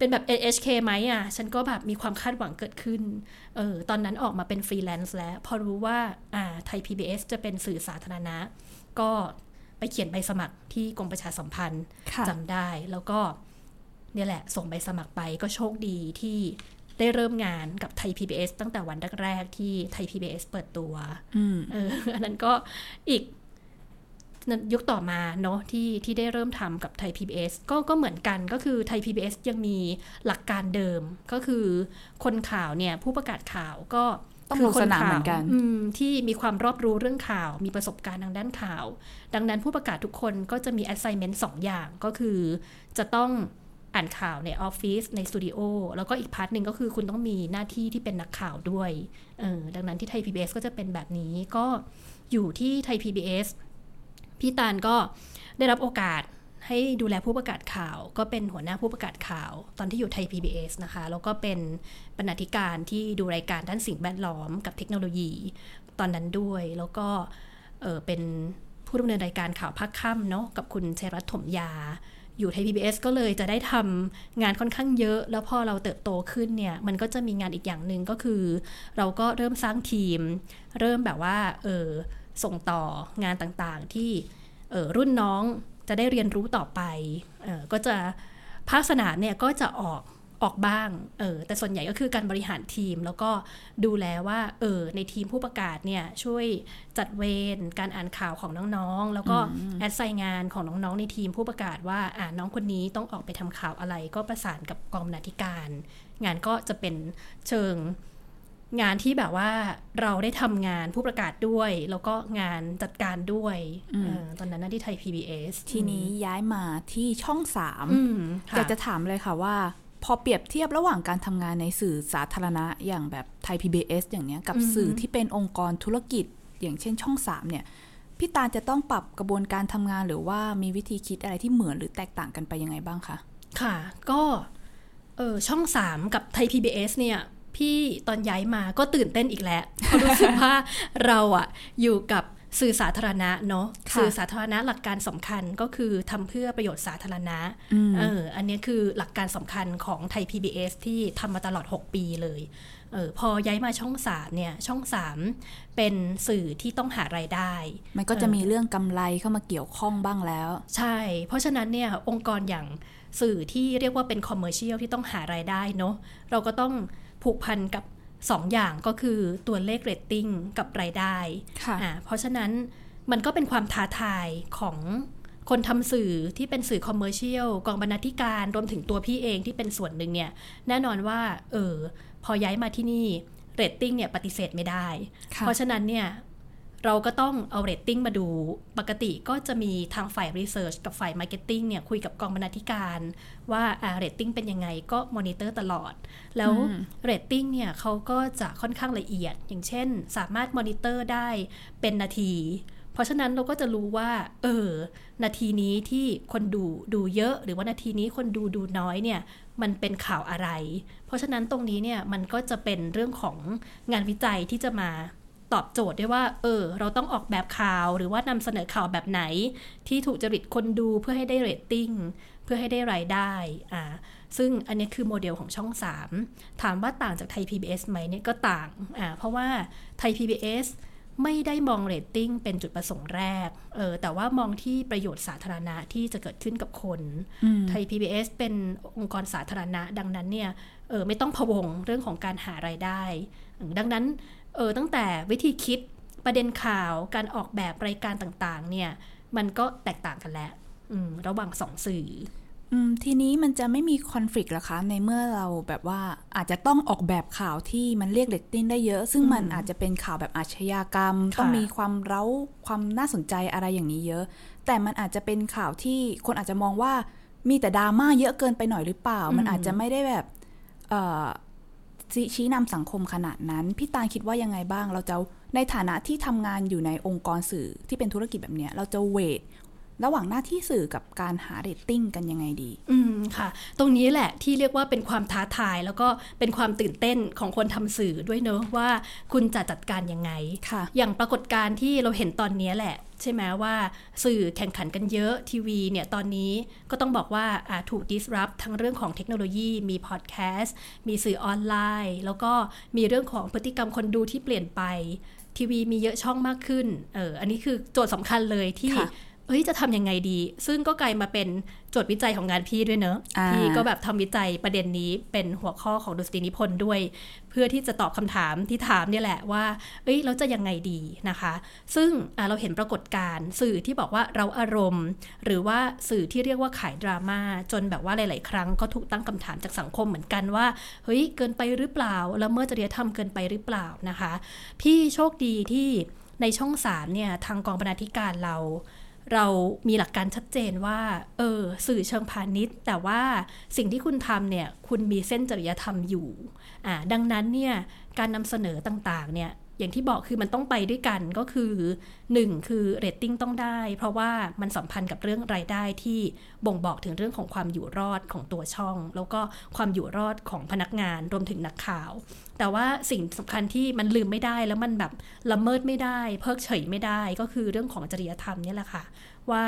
เป็นแบบ NHK ไหมอะ ฉันก็แบบมีความคาดหวังเกิดขึ้น เออ ตอนนั้นออกมาเป็นฟรีแลนซ์แล้ว พอรู้ว่า อ่า ไทย PBS จะเป็นสื่อสาธารณะ ก็ไปเขียนใบสมัครที่กรมประชาสัมพันธ์ค่ะจำได้ แล้วก็เนี่ยแหละ ส่งใบสมัครไปก็โชคดีที่ได้เริ่มงานกับไทย PBS ตั้งแต่วันแรกๆที่ไทย PBS เปิดตัวอืมเอออันนั้นก็อีก ยุคต่อมาเนาะที่ที่ได้เริ่มทำกับไทย PBS ก็ก็เหมือนกันก็คือไทย PBS ยังมีหลักการเดิมก็คือคนข่าวเนี่ยผู้ประกาศข่าวก็ต้องคือลงสนามข่าวเหมือนกันอืมที่มีความรอบรู้เรื่องข่าว มีประสบการณ์ทางด้านข่าว ดังนั้นผู้ประกาศทุกคนก็จะมี assignment สองอย่างก็คือ จะต้องอ่านข่าวในออฟฟิศในสตูดิโอแล้วก็อีก part หนึ่งก็คือคุณต้องมีหน้าที่ที่เป็นนักข่าวด้วยเออดังนั้นที่ไทย PBS ก็จะเป็นแบบนี้ก็อยู่ที่ไทย PBS พี่ตาลก็ได้รับโอกาสให้ดูแลผู้ประกาศข่าว ก็เป็นหัวหน้าผู้ประกาศข่าว ตอนที่อยู่ไทย PBS นะคะ แล้วก็เป็นบรรณาธิการที่ดูรายการด้านสิ่งแวดล้อมกับเทคโนโลยีตอนนั้นด้วย แล้วก็เออเป็นผู้ดำเนินรายการข่าวภาคค่ำเนาะกับคุณชัยรัตน์ถมยา อยู่ไทย PBS ก็เลยจะได้ทำงานค่อนข้างเยอะ แล้วพอเราเติบโตขึ้นเนี่ย มันก็จะมีงานอีกอย่างหนึ่งก็คือ เราก็เริ่มสร้างทีม เริ่มแบบว่า เออ ส่งต่องานต่างๆ ที่เออรุ่นน้องจะได้เรียนรู้ต่อไปเออก็จะภาคสนามเนี่ยก็จะออกออกบ้างเออแต่ส่วนใหญ่ก็คือการบริหารทีม แล้วก็ดูแลว่าเออในทีมผู้ประกาศเนี่ยช่วยจัดเวรการอ่านข่าวของน้องๆ แล้วก็แอดไซน์งานของน้องๆในทีมผู้ประกาศว่าอ่าน้องคนนี้ต้องออกไปทำข่าวอะไร ก็ประสานกับกองบรรณาธิการ งานก็จะเป็นเชิง งานที่แบบว่าเราได้ทำงานผู้ประกาศด้วย แล้วก็งานจัดการด้วยเออตอนนั้นนะที่ไทย PBS ทีนี้ย้ายมาที่ช่องสามอืมค่ะอยากจะถามเลยค่ะว่า พอเปรียบเทียบระหว่างการทำงานในสื่อสาธารณะอย่างแบบไทย PBS อย่างเนี้ยกับอือฮึสื่อที่เป็นองค์กรธุรกิจ อย่างเช่นช่องสามเนี่ยพี่ตาลจะต้องปรับกระบวนการทำงานหรือว่ามีวิธีคิดอะไรที่เหมือนหรือแตกต่างกันไปยังไงบ้างคะค่ะ ก็เออช่องสามกับไทย PBS เนี่ย พี่ตอนย้ายมาก็ตื่นเต้นอีกแล้วเพราะรู้สึกว่าเราอะอยู่กับสื่อสาธารณะเนาะค่ะสื่อสาธารณะหลักการสำคัญก็คือทำเพื่อประโยชน์สาธารณะเอออันนี้คือหลักการสำคัญของไทย PBS ที่ทำมาตลอด 6 ปีเลยเออพอย้ายมาช่องสามเนี่ยช่องสามเป็นสื่อที่ต้องหารายได้ มันก็จะมีเรื่องกำไรเข้ามาเกี่ยวข้องบ้างแล้ว ใช่ เพราะฉะนั้นเนี่ยองค์กรอย่างสื่อที่เรียกว่าเป็น commercial ที่ต้องหารายได้เนาะเราก็ต้อง ผูกพันกับ2อย่างก็คือตัวเลขเรตติ้งกับรายได้ค่ะอ่าเพราะฉะนั้นมันก็เป็นความท้าทายของคนทำสื่อที่เป็นสื่อ commercial กองบรรณาธิการรวมถึงตัวพี่เองที่เป็นส่วนหนึ่งเนี่ยแน่นอนว่าเออพอย้ายมาที่นี่เรตติ้งเนี่ยปฏิเสธไม่ได้ค่ะเพราะฉะนั้นเนี่ย เราก็ต้องเอาเรตติ้งมาดู ปกติก็จะมีทางฝ่าย research กับฝ่าย marketing เนี่ยคุยกับกองบรรณาธิการว่าอ่าเรตติ้งเป็นยังไงก็มอนิเตอร์ตลอด แล้วเรตติ้งเนี่ยเขาก็จะค่อนข้างละเอียด อย่างเช่น สามารถมอนิเตอร์ได้เป็นนาที เพราะฉะนั้นเราก็จะรู้ว่า เออ นาทีนี้ที่คนดูดูเยอะหรือว่านาทีนี้คนดูดูน้อยเนี่ยมันเป็นข่าวอะไร เพราะฉะนั้นตรงนี้เนี่ยมันก็จะเป็นเรื่องของงานวิจัยที่จะมา ตอบโจทย์ได้ว่า เออ เราต้องออกแบบข่าวหรือว่านำเสนอข่าวแบบไหน ที่ถูกจริตคนดูเพื่อให้ได้เรตติ้งเพื่อให้ได้รายได้อ่าซึ่งอันนี้คือโมเดลของช่อง 3 ถามว่าต่างจากไทย PBS ไหมเนี่ยก็ต่างอ่าเพราะว่าไทย PBS ไม่ได้มองเรตติ้งเป็นจุดประสงค์แรก เออ แต่ว่ามองที่ประโยชน์สาธารณะที่จะเกิดขึ้นกับคน ไทย PBS เป็นองค์กรสาธารณะ ดังนั้นเนี่ย เออ ไม่ต้องพะวงเรื่องของการหารายได้อืมดังนั้นเออตั้งแต่วิธีคิดประเด็นข่าวการออกแบบรายการต่างๆ เนี่ย มันก็แตกต่างกันแล้วอืมระหว่างสองสื่ออืมทีนี้มันจะไม่มีคอน FLICT หรอคะ ในเมื่อเราแบบว่าอาจจะต้องออกแบบข่าวที่มันเรียกเรตติ้งได้เยอะ ซึ่งมันอาจจะเป็นข่าวแบบอาชญากรรมค่ะต้องมีความเร้าความน่าสนใจอะไรอย่างนี้เยอะ แต่มันอาจจะเป็นข่าวที่คนอาจจะมองว่ามีแต่ดราม่าเยอะเกินไปหน่อยหรือเปล่า มันอาจจะไม่ได้แบบเอ่อ ชี้ชี้นำสังคมขนาดนั้น พี่ตาคิดว่ายังไงบ้าง เราจะในฐานะที่ทำงานอยู่ในองค์กรสื่อที่เป็นธุรกิจแบบเนี้ย เราจะเวท ระหว่างหน้าที่สื่อกับการหาเรตติ้งกันยังไงดี อืมค่ะ ตรงนี้แหละที่เรียกว่าเป็นความท้าทาย แล้วก็เป็นความตื่นเต้นของคนทำสื่อด้วยเนอะว่าคุณจะจัดการยังไงค่ะ อย่างปรากฏการณ์ที่เราเห็นตอนนี้แหละใช่ไหมว่าสื่อแข่งขันกันเยอะทีวีเนี่ยตอนนี้ก็ต้องบอกว่าอ่าถูก disrupt ทั้งเรื่องของเทคโนโลยี มีพอดแคสต์มีสื่อออนไลน์ แล้วก็มีเรื่องของพฤติกรรมคนดูที่เปลี่ยนไป ทีวีมีเยอะช่องมากขึ้นเอออันนี้คือโจทย์สำคัญเลยที่ค่ะ เฮ้ยจะทำยังไงดี ซึ่งก็กลายมาเป็นโจทย์วิจัยของงานพี่ด้วยเนอะอ่าพี่ก็แบบทำวิจัยประเด็นนี้เป็นหัวข้อของดุษฎีนิพนธ์ด้วย เพื่อที่จะตอบคำถามที่ถามเนี่ยแหละว่า เอ้ยเราจะยังไงดีนะคะ ซึ่งอ่าเราเห็นปรากฏการณ์สื่อที่บอกว่าเราอารมณ์ หรือว่าสื่อที่เรียกว่าขายดราม่าจนแบบว่าหลาย ๆ ครั้งก็ถูกตั้งคำถามจากสังคมเหมือนกันว่าเฮ้ยเกินไปหรือเปล่าละเมิดจริยธรรมเกินไปหรือเปล่านะคะ พี่โชคดีที่ในช่องสามเนี่ยทางกองบรรณาธิการเรา เรามีหลักการชัดเจนว่า เออ สื่อเชิงพาณิชย์ แต่ว่าสิ่งที่คุณทำเนี่ย คุณมีเส้นจริยธรรมอยู่ อ่า ดังนั้นเนี่ย การนำเสนอต่าง ๆ เนี่ย อย่างที่บอกคือมันต้องไปด้วยกันก็คือ 1 คือเรตติ้งต้องได้ เพราะว่ามันสัมพันธ์กับเรื่องรายได้ที่บ่งบอกถึงเรื่องของความอยู่รอดของตัวช่อง แล้วก็ความอยู่รอดของพนักงานรวมถึงนักข่าว แต่ว่าสิ่งสำคัญที่มันลืมไม่ได้แล้วมันแบบละเมิดไม่ได้ เพิกเฉยไม่ได้ก็คือเรื่องของจริยธรรมนี่แหละค่ะ ว่า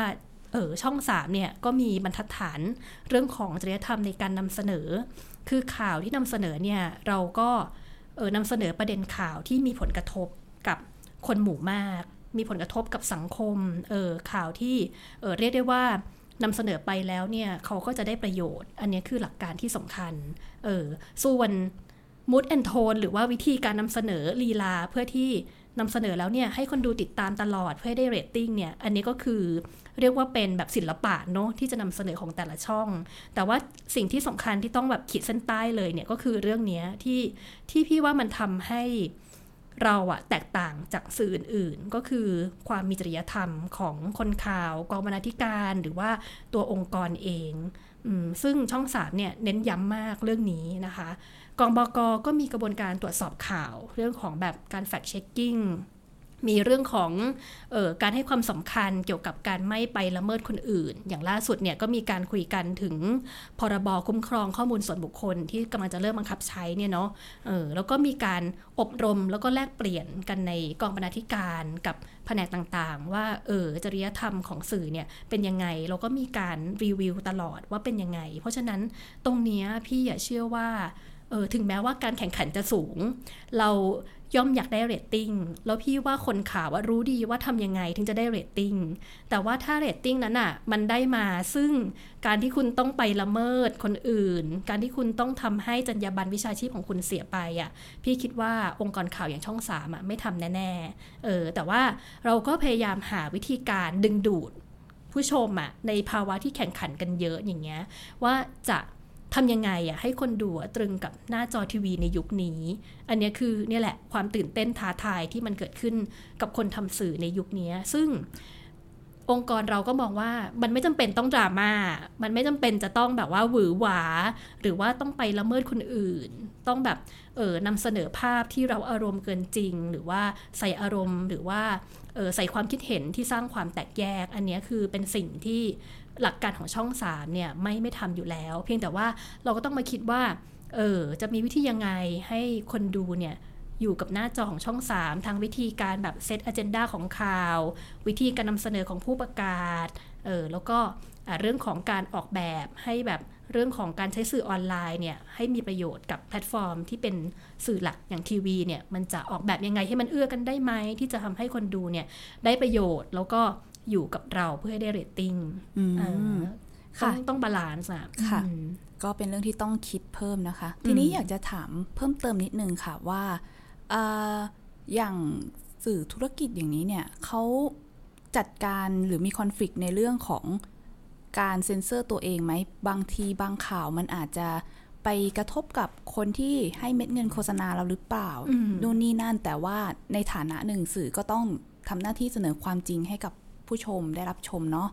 เออช่องสามเนี่ยก็มีบรรทัดฐานเรื่องของจริยธรรมในการนำเสนอ คือข่าวที่นำเสนอเนี่ยเราก็ นำเสนอประเด็นข่าวที่มีผลกระทบกับคนหมู่มาก มีผลกระทบกับสังคมเออข่าวที่เออเรียกได้ว่านำเสนอไปแล้วเนี่ยเขาก็จะได้ประโยชน์ อันนี้คือหลักการที่สำคัญเออส่วนมูดแอนโทนหรือว่าวิธีการนำเสนอลีลาเพื่อที่ นำเสนอแล้วเนี่ยให้คนดูติดตามตลอดเพื่อให้ได้เรตติ้งเนี่ยอันนี้ก็คือเรียกว่าเป็นแบบศิลปะเนาะที่จะนำเสนอของแต่ละช่อง แต่ว่าสิ่งที่สำคัญที่ต้องแบบขีดเส้นใต้เลยเนี่ยก็คือเรื่องนี้ที่ที่พี่ว่ามันทำให้เราอะแตกต่างจากสื่ออื่นๆ ก็คือความมีจริยธรรมของคนข่าวกองบรรณาธิการ หรือว่าตัวองค์กรเอง ซึ่งช่องสามเนี่ยเน้นย้ำมากเรื่องนี้นะคะ กองบกก็มีกระบวนการตรวจสอบข่าว เรื่องของแบบการแฟกเช็คกิ้ง มีเรื่องของออการให้ความสำคัญเกี่ยวกับการไม่ไปละเมิดคนอื่น อย่างล่าสุดเนี่ยก็มีการคุยกันถึงพรบคุ้มครองข้อมูลส่วนบุคคลที่กำลังจะเริ่มบังคับใช้เนี่ยเนาะออแล้วก็มีการอบรมแล้วก็แลกเปลี่ยนกันในกองบรรณาธิการกับแผนกต่างๆ ว่าเออจริยธรรมของสื่อเนี่ยเป็นยังไงเราก็มีการรีวิวตลอดว่าเป็นยังไง เพราะฉะนั้นตรงนี้พี่ยังเชื่อว่า เออถึงแม้ว่าการแข่งขันจะสูง เราย่อมอยากได้เรตติ้งแล้วพี่ว่าคนข่าวว่ารู้ดีว่าทำยังไงถึงจะได้เรตติ้งแต่ว่าถ้าเรตติ้งนั้นอะมันได้มาซึ่งการที่คุณต้องไปละเมิดคนอื่น การที่คุณต้องทำให้จรรยาบรรณวิชาชีพของคุณเสียไปอะพี่คิดว่าองค์กรข่าวอย่างช่องสามอะไม่ทำแน่ๆเออแต่ว่าเราก็พยายามหาวิธีการดึงดูดผู้ชมอะในภาวะที่แข่งขันกันเยอะอย่างเงี้ยว่าจะ ทำยังไงอะให้คนดูตรึงกับหน้าจอทีวีในยุคนี้ อันนี้คือเนี่ยแหละความตื่นเต้นท้าทายที่มันเกิดขึ้นกับคนทำสื่อในยุคนี้ซึ่งองค์กรเราก็มองว่ามันไม่จำเป็นต้องดราม่า มันไม่จำเป็นจะต้องแบบว่าหวือหวา หรือว่าต้องไปละเมิดคนอื่น ต้องแบบเออนำเสนอภาพที่เราอารมณ์เกินจริง หรือว่าใส่อารมณ์หรือว่าเออใส่ความคิดเห็นที่สร้างความแตกแยก อันนี้คือเป็นสิ่งที่ หลักการของช่องสามเนี่ยไม่ไม่ทำอยู่แล้ว เพียงแต่ว่าเราก็ต้องมาคิดว่าเออจะมีวิธียังไงให้คนดูเนี่ยอยู่กับหน้าจอของช่อง 3 ทางวิธีการแบบเซตอ g e n d a ของข่าว วิธีการนำเสนอของผู้ประกาศเออแล้วก็เรื่องของการออกแบบให้แบบเรื่องของการใช้สื่อออนไลน์เนี่ยให้มีประโยชน์กับแพลตฟอร์ม ที่เป็นสื่อหลักอย่างทีวีเนี่ยมันจะออกแบบยังไงให้มันเอื้อกันได้ไหมที่จะทำให้คนดูเนี่ยได้ประโยชน์แล้วก็ อยู่กับเราเพื่อให้ได้เรตติ้งต้องต้อง balance อะค่ะ ก็เป็นเรื่องที่ต้องคิดเพิ่มนะคะ ทีนี้อยากจะถามเพิ่มเติมนิดนึงค่ะว่าอย่างสื่อธุรกิจอย่างนี้เนี่ยเขาจัดการหรือมี conflict ในเรื่องของการเซ็นเซอร์ตัวเองไหม บางทีบางข่าวมันอาจจะไปกระทบกับคนที่ให้เม็ดเงินโฆษณาเราหรือเปล่านู่นนี่นั่นแต่ว่าในฐานะหนึ่งสื่อก็ต้องทำหน้าที่เสนอความจริงให้กับ ผู้ชมได้รับชมเนาะ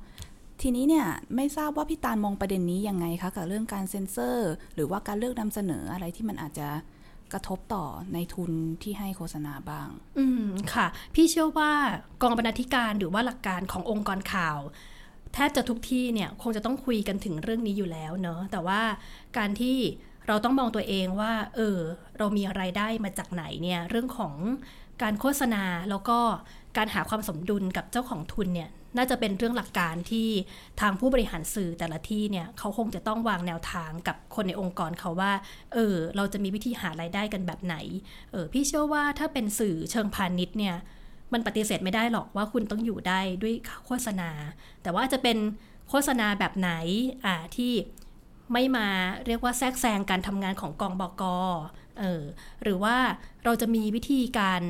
ทีนี้เนี่ยไม่ทราบว่าพี่ตาลมองประเด็นนี้ยังไงคะกับเรื่องการเซ็นเซอร์ หรือว่าการเลือกนำเสนออะไรที่มันอาจจะกระทบต่อในทุนที่ให้โฆษณาบ้าง อืมค่ะ พี่เชื่อว่ากองบรรณาธิการหรือว่าหลักการขององค์กรข่าว แทบจะทุกที่เนี่ยคงจะต้องคุยกันถึงเรื่องนี้อยู่แล้วเนาะแต่ว่าการที่เราต้องมองตัวเองว่า เออ เรามีไรายได้มาจากไหนเนี่ย เรื่องของการโฆษณาแล้วก็ การหาความสมดุลกับเจ้าของทุนเนี่ยน่าจะเป็นเรื่องหลักการที่ทางผู้บริหารสื่อแต่ละที่เนี่ยเขาคงจะต้องวางแนวทางกับคนในองค์กรเขาว่า เออ เราจะมีวิธีหารายได้กันแบบไหน เออ พี่เชื่อว่าถ้าเป็นสื่อเชิงพาณิชย์เนี่ย มันปฏิเสธไม่ได้หรอกว่าคุณต้องอยู่ได้ด้วยโฆษณา แต่ว่าจะเป็นโฆษณาแบบไหน อ่า ที่ไม่มาเรียกว่าแทรกแซงการทำงานของกองบกเออ หรือว่าเราจะมีวิธีการ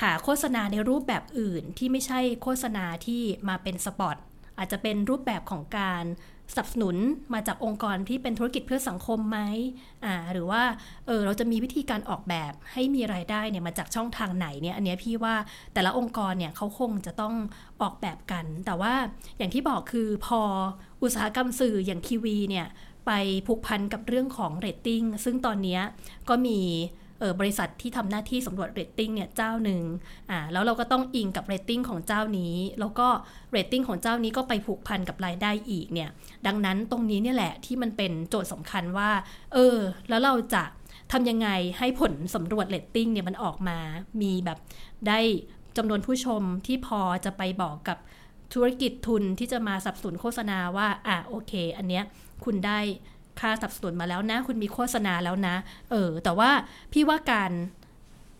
หาโฆษณาในรูปแบบอื่นที่ไม่ใช่โฆษณาที่มาเป็นสปอตอาจจะเป็นรูปแบบของการสนับสนุนมาจากองค์กรที่เป็นธุรกิจเพื่อสังคมไหมอ่าหรือว่าเออเราจะมีวิธีการออกแบบให้มีรายได้เนี่ยมาจากช่องทางไหนเนี่ยอันนี้พี่ว่าแต่ละองค์กรเนี่ยเขาคงจะต้องออกแบบกัน แต่ว่าอย่างที่บอกคือพออุตสาหกรรมสื่ออย่างทีวีเนี่ยไปผูกพันกับเรื่องของเรตติ้งซึ่งตอนนี้ก็มี บริษัทที่ทำหน้าที่สำรวจเรตติ้งเนี่ยเจ้าหนึ่งอ่าแล้วเราก็ต้องอิงกับเรตติ้งของเจ้านี้ แล้วก็เรตติ้งของเจ้านี้ก็ไปผูกพันกับรายได้อีกเนี่ยดังนั้นตรงนี้เนี่ยแหละที่มันเป็นโจทย์สำคัญว่าเออแล้วเราจะทำยังไงให้ผลสำรวจเรตติ้งเนี่ยมันออกมา มีแบบได้จำนวนผู้ชมที่พอจะไปบอกกับธุรกิจทุนที่จะมาสนับสนุนโฆษณาว่า อะโอเค อันเนี้ยคุณได้ ค่าสนับสนุนมาแล้วนะ คุณมีโฆษณาแล้วนะ เออ แต่ว่าพี่ว่าการ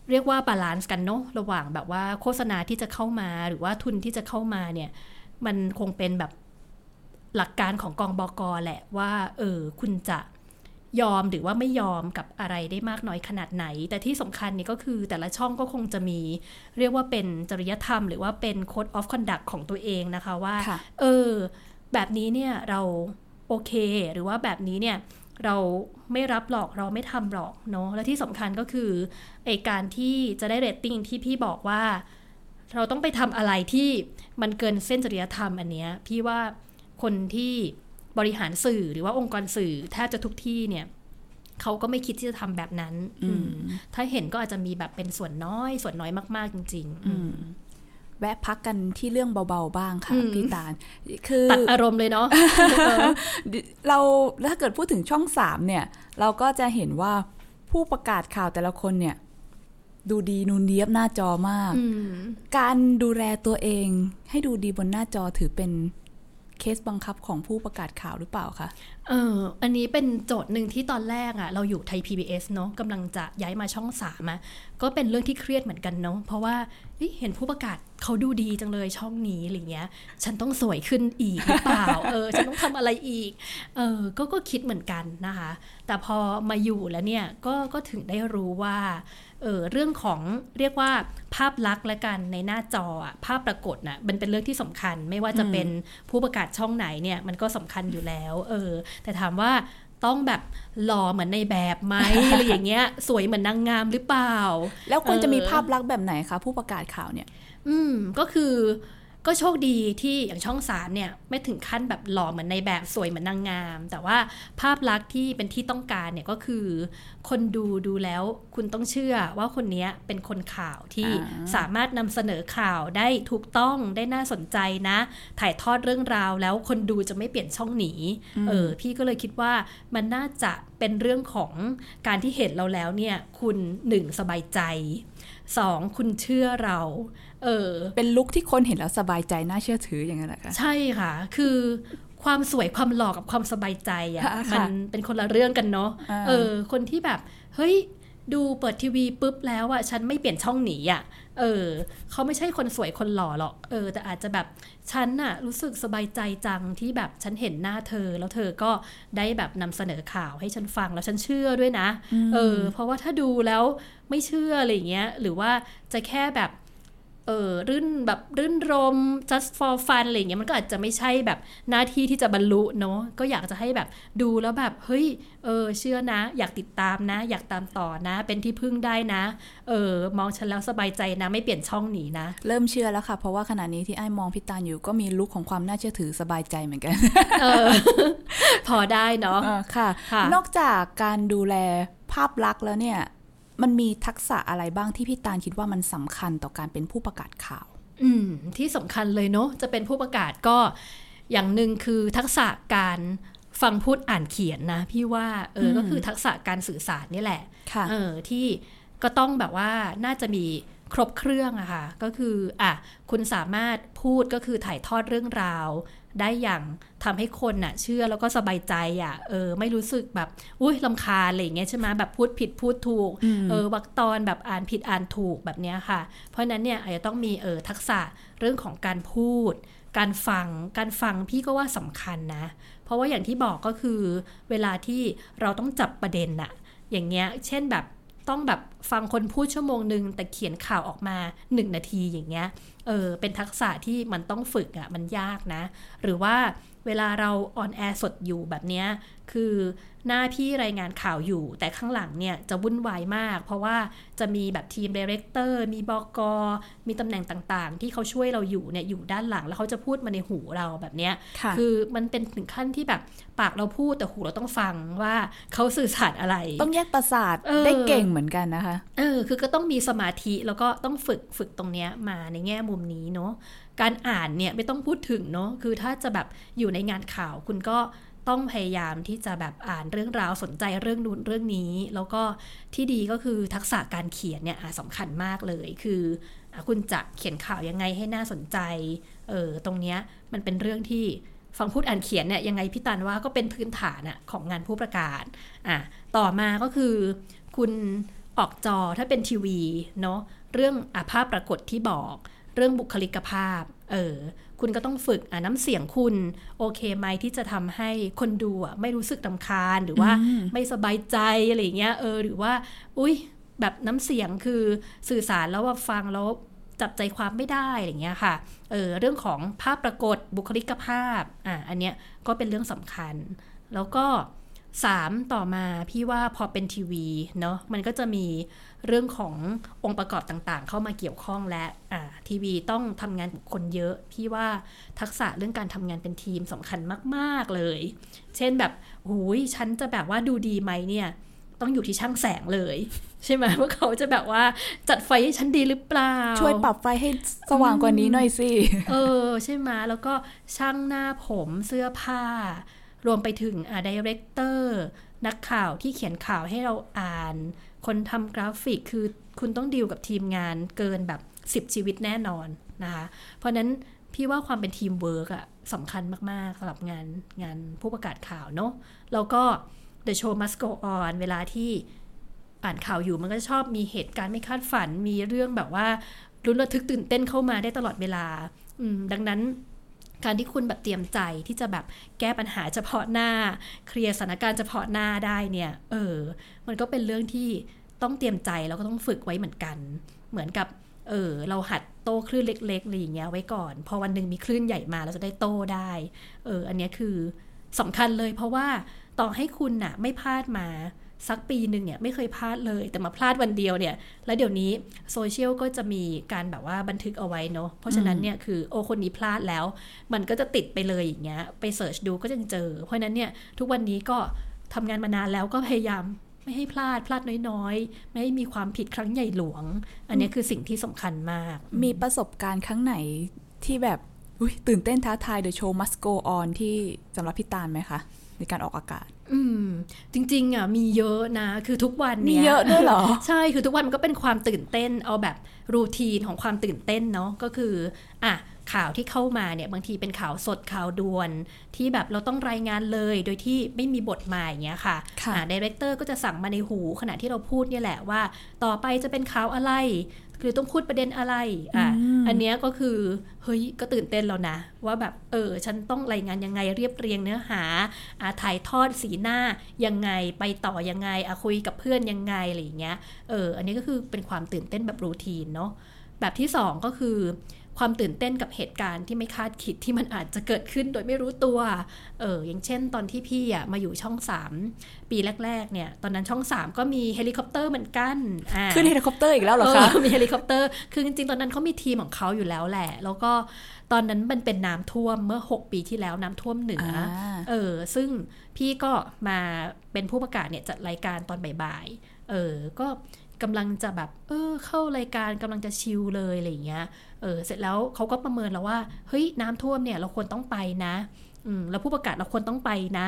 เรียกว่า balance กันเนาะระหว่างแบบว่าโฆษณาที่จะเข้ามาหรือว่าทุนที่จะเข้ามาเนี่ย มันคงเป็นแบบหลักการของกองบอกอแหละว่า เออ คุณจะยอมหรือว่าไม่ยอมกับอะไรได้มากน้อยขนาดไหน แต่ที่สำคัญนี่ก็คือแต่ละช่องก็คงจะมี เรียกว่าเป็นจริยธรรม หรือว่าเป็น code of conduct ของตัวเองนะคะว่า เออ แบบนี้เนี่ยเรา โอเค หรือว่าแบบนี้เนี่ยเราไม่รับหรอกเราไม่ทำหรอกเนาะและที่สำคัญก็คือไอการที่จะได้เรตติ้งที่พี่บอกว่า เราต้องไปทำอะไรที่มันเกินเส้นจริยธรรมอันเนี้ยพี่ว่าคนที่บริหารสื่อหรือว่าองค์กรสื่อแทบจะทุกที่เนี่ยเขาก็ไม่คิดที่จะทำแบบนั้นถ้าเห็นก็อาจจะมีแบบเป็นส่วนน้อย ส่วนน้อยมาก ๆ จริง ๆ แวะพักกันที่เรื่องเบาๆบ้างค่ะอืมพี่ตาลคือตัดอารมณ์เลยเนาะเราถ้าเกิดพูดถึงช่องสามเนี่ย เราก็จะเห็นว่าผู้ประกาศข่าวแต่ละคนเนี่ย ดูดีนูนเดียบหน้าจอมากอืมการดูแลตัวเอง ให้ดูดีบนหน้าจอถือเป็น เคสบังคับของผู้ประกาศข่าวหรือเปล่าคะ เออ อันนี้เป็นโจทย์หนึ่งที่ตอนแรกอะ่ะเราอยู่ไทย PBS เนาะกำลังจะย้ายมาช่องสามอะก็เป็นเรื่องที่เครียดเหมือนกันเนาะเพราะว่าเฮ้ยเห็นผู้ประกาศเขาดูดีจังเลยช่องนี้อะไรเงี้ย ฉันต้องสวยขึ้นอีกหรือเปล่า เออ ฉันต้องทำอะไรอีก เออ ก็ก็คิดเหมือนกันนะคะ แต่พอมาอยู่แล้วเนี่ย ก็ก็ถึงได้รู้ว่า เออเรื่องของเรียกว่าภาพลักษณ์และกันในหน้าจออะภาพปรากฏน่ะมันเป็นเรื่องที่สำคัญ ไม่ว่าจะเป็นผู้ประกาศช่องไหนเนี่ยมันก็สำคัญอยู่แล้ว เออ แต่ถามว่าต้องแบบหล่อเหมือนในแบบไหมอะไรอย่างเงี้ย สวยเหมือนนางงามหรือเปล่า แล้วควรจะมีเออภาพลักษณ์แบบไหนคะผู้ประกาศข่าวเนี่ย อืมก็คือ ก็โชคดีที่อย่างช่องสามเนี่ยไม่ถึงขั้นแบบหล่อเหมือนในแบบสวยเหมือนนางงาม แต่ว่าภาพลักษณ์ที่เป็นที่ต้องการเนี่ยก็คือ คนดูดูแล้วคุณต้องเชื่อว่าคนเนี้ยเป็นคนข่าวที่อ่าสามารถนำเสนอข่าวได้ถูกต้องได้น่าสนใจนะ ถ่ายทอดเรื่องราวแล้วคนดูจะไม่เปลี่ยนช่องหนีเออพี่ก็เลยคิดว่ามันน่าจะเป็นเรื่องของการที่เห็นเราแล้วเนี่ยคุณหนึ่งสบายใจสองคุณเชื่อเรา เออ เป็นลุคที่คนเห็นแล้วสบายใจน่าเชื่อถืออย่างนั้นแหละคะใช่ค่ะ คือความสวยความหล่อกับความสบายใจอะ่ะค่ะมันเป็นคนละเรื่องกันเนาะอ่าเออ คนที่แบบ เฮ้ย ดูเปิดทีวีปุ๊บแล้วอะ่ะฉันไม่เปลี่ยนช่องหนีอะ่ะเออเขาไม่ใช่คนสวยคนหล่อหรอกเออ แต่อาจจะแบบฉันน่ะรู้สึกสบายใจจังที่แบบฉันเห็นหน้าเธอ แล้วเธอก็ได้แบบนำเสนอข่าวให้ฉันฟังแล้วฉันเชื่อด้วยนะ เออ เพราะว่าถ้าดูแล้วไม่เชื่ออะไรอย่างเงี้ย หรือว่าจะแค่แบบเออรื่นแบบรื่นรม just for fun อะไรอย่างเงี้ยมันก็อาจจะไม่ใช่แบบหน้าที่ที่จะบรรลุเนาะก็อยากจะให้แบบดูแล้วแบบเฮ้ยเออเชื่อนะ อยากติดตามนะ อยากตามต่อนะ เป็นที่พึ่งได้นะเออมองฉันแล้วสบายใจนะ ไม่เปลี่ยนช่องหนีนะ เริ่มเชื่อแล้วค่ะ เพราะว่าขณะนี้ที่ไอ้มองพี่ตาลอยู่ก็มีลุคของความน่าเชื่อถือสบายใจเหมือนกันเออพอได้เนาะอ่าค่ะค่ะ นอกจากการดูแลภาพลักษณ์แล้วเนี่ย มันมีทักษะอะไรบ้างที่พี่ตาลคิดว่ามันสำคัญต่อการเป็นผู้ประกาศข่าว อืม ที่สำคัญเลยเนาะจะเป็นผู้ประกาศก็อย่างหนึ่งคือทักษะการฟังพูดอ่านเขียนนะ พี่ว่าเอออมก็คือทักษะการสื่อสารนี่แหละค่ะเออที่ก็ต้องแบบว่าน่าจะมีครบเครื่องอะค่ะก็คืออะคุณสามารถพูดก็คือถ่ายทอดเรื่องราว ได้อย่างทำให้คนน่ะ เชื่อแล้วก็สบายใจอะเออไม่รู้สึกแบบ อุ้ยลำคาญอะไรอย่างเงี้ยใช่ไหมแบบพูดผิดพูดถูกอืมเออวรรคตอนแบบอ่านผิดอ่านถูกแบบเนี้ยค่ะ เพราะฉะนั้นเนี่ยอาจจะต้องมีเออทักษะเรื่องของการพูด การฟังการฟังพี่ก็ว่าสำคัญนะ เพราะว่าอย่างที่บอกก็คือ เวลาที่เราต้องจับประเด็นน่ะ อย่างเงี้ย เช่นแบบ ต้องแบบฟังคนพูดชั่วโมงหนึ่งแต่เขียนข่าวออกมาหนึ่งนาทีอย่างเงี้ย เออ เป็นทักษะที่มันต้องฝึกอะ่ะ มันยากนะ หรือว่าเวลาเรา on air สดอยู่แบบเนี้ย คือหน้าที่รายงานข่าวอยู่ แต่ข้างหลังเนี่ยจะวุ่นวายมาก เพราะว่าจะมีแบบทีม director มีบกมีตำแหน่งต่างๆ ที่เขาช่วยเราอยู่เนี่ยอยู่ด้านหลัง แล้วเขาจะพูดมาในหูเราแบบเนี้ยค่ะคือมันเป็นถึงขั้นที่แบบปากเราพูดแต่หูเราต้องฟังว่าเขาสื่อสารอะไร ต้องแยกประสาทเออได้เก่งเหมือนกันนะคะเออคือก็ต้องมีสมาธิแล้วก็ต้องฝึกฝึกตรงเนี้ยมาในแง่มุมนี้เนาะการอ่านเนี่ยไม่ต้องพูดถึงเนาะคือถ้าจะแบบอยู่ในงานข่าวคุณก็ ต้องพยายามที่จะแบบอ่านเรื่องราวสนใจเรื่องนู้นเรื่องนี้ แล้วก็ที่ดีก็คือทักษะการเขียนเนี่ยสำคัญมากเลย คืออคุณจะเขียนข่าวยังไงให้น่าสนใจเออตรงเนี้ยมันเป็นเรื่องที่ฟังพูดอ่านเขียนเนี่ยยังไงพี่ตันว่าก็เป็นพื้นฐานอะของงานผู้ประกาศอะต่อมาก็คือคุณออกจอถ้าเป็นทีวีเนาะเรื่องอาภาพปรากฏที่บอก เรื่องบุคลิกภาพเออ คุณก็ต้องฝึกอะน้ำเสียงคุณ โอเคไหมที่จะทำให้คนดูอะไม่รู้สึกรำคาญหรือว่าอืมไม่สบายใจอะไรอย่างเงี้ยเออหรือว่า อุ้ยแบบน้ำเสียงคือสื่อสารแล้วว่าฟังแล้วจับใจความไม่ได้อะไรอย่างเงี้ยค่ะ เออเรื่องของภาพปรากฏบุคลิกภาพ อะอันเนี้ยก็เป็นเรื่องสำคัญ แล้วก็ สามต่อมาพี่ว่าพอเป็นทีวีเนาะมันก็จะมีเรื่องขององค์ประกอบต่างๆ เข้ามาเกี่ยวข้องและอ่าทีวีต้องทำงานกับคนเยอะ พี่ว่าทักษะเรื่องการทำงานเป็นทีมสำคัญมากๆเลย เช่นแบบหูยฉันจะแบบว่าดูดีไหมเนี่ยต้องอยู่ที่ช่างแสงเลย ใช่ไหมว่าเขาจะแบบว่าจัดไฟให้ฉันดีหรือเปล่า ช่วยปรับไฟให้สว่างกว่านี้หน่อยสิ เออ ใช่ไหมแล้วก็ช่างหน้าผมเสื้อผ้า รวมไปถึงอ่า director นักข่าวที่เขียนข่าวให้เราอ่าน คนทำกราฟิกคือคุณต้องดีลกับทีมงานเกินแบบ 10 ชีวิตแน่นอนนะคะเพราะนั้นพี่ว่าความเป็นทีมเวิร์กอะสำคัญมาก ๆสำหรับงานงานผู้ประกาศข่าวเนาะแล้วก็ The Show Must Go On เวลาที่อ่านข่าวอยู่มันก็ชอบมีเหตุการณ์ไม่คาดฝันมีเรื่องแบบว่าลุ้นระทึกตื่นเต้นเข้ามาได้ตลอดเวลาดังนั้น การที่คุณแบบเตรียมใจที่จะแบบแก้ปัญหาเฉพาะหน้า เคลียร์สถานการณ์เฉพาะหน้าได้เนี่ย เออ มันก็เป็นเรื่องที่ต้องเตรียมใจแล้วก็ต้องฝึกไว้เหมือนกัน เหมือนกับ เออ เราหัดโต้คลื่นเล็กๆอะไรอย่างเงี้ยไว้ก่อน พอวันหนึ่งมีคลื่นใหญ่มาเราจะได้โต้ได้ เออ อันนี้คือสำคัญเลยเพราะว่าต่อให้คุณน่ะ ไม่พลาดมา สักปีหนึ่งเนี่ยไม่เคยพลาดเลย แต่มาพลาดวันเดียวเนี่ย แล้วเดี๋ยวนี้โซเชียลก็จะมีการแบบว่าบันทึกเอาไว้เนาะเพราะฉะนั้นเนี่ยคือโอคนนี้พลาดแล้ว มันก็จะติดไปเลยอย่างเงี้ยไปเสิร์ชดูก็จะเจอ เพราะฉะนั้นเนี่ยทุกวันนี้ก็ทำงานมานานแล้วก็พยายามไม่ให้พลาดพลาดน้อยๆ ไม่ให้มีความผิดครั้งใหญ่หลวง อันเนี้ยคือสิ่งที่สำคัญมาก มีประสบการณ์ครั้งไหนที่แบบอุ๊ยตื่นเต้นท้าทาย The Show Must Go On ที่สำหรับพี่ตาลไหมคะ ในการออกอากาศ อืม จริง ๆอะมีเยอะนะ คือทุกวันมีเนี้ยเยอะด้วยเหรอ ใช่คือทุกวันมันก็เป็นความตื่นเต้น เอาแบบ routine ของความตื่นเต้นเนาะก็คือ อะข่าวที่เข้ามาเนี่ยบางทีเป็นข่าวสดข่าวด่วน ที่แบบเราต้องรายงานเลยโดยที่ไม่มีบทมาอย่างเงี้ยค่ะค่ะอ่า director ก็จะสั่งมาในหูขณะที่เราพูดเนี่ยแหละว่า ต่อไปจะเป็นข่าวอะไร คือต้องพูดประเด็นอะไรอะอันเนี้ยก็คือเฮ้ยก็ตื่นเต้นแล้วนะ ว่าแบบเออฉันต้องรายงานยังไงเรียบเรียงเนื้อหาอ่าถ่ายทอดสีหน้ายังไงไปต่อยังไงอะคุยกับเพื่อนยังไงอะไรอย่างเงี้ยเอออันนี้ก็คือเป็นความตื่นเต้นแบบ routine เนาะแบบที่สองก็คือ ความตื่นเต้นกับเหตุการณ์ที่ไม่คาดคิดที่มันอาจจะเกิดขึ้นโดยไม่รู้ตัว เอออย่างเช่น ตอนที่พี่อะมาอยู่ช่องสามปีแรกๆเนี่ย ตอนนั้นช่องสามก็มีเฮลิคอปเตอร์เหมือนกันอ่าขึ้นเฮลิคอปเตอร์อีกแล้วเหรอคะเออมีเฮลิคอปเตอร์คือจริงๆตอนนั้นเขามีทีมของเขาอยู่แล้วแหละ แล้วก็ตอนนั้นมันเป็นน้ำท่วมเมื่อ 6 ปีที่แล้วน้ำท่วมเหนือออ่าเออ ซึ่งพี่ก็มาเป็นผู้ประกาศเนี่ยจัดรายการตอนบ่ายๆเออก็กำลังจะแบบ เออ เข้ารายการกำลังจะชิลเลยอะไรอย่างเงี้ย เออเสร็จแล้วเขาก็ประเมินแล้วว่า เฮ้ยน้ำท่วมเนี่ยเราควรต้องไปนะอืมแล้วผู้ประกาศเราควรต้องไปนะ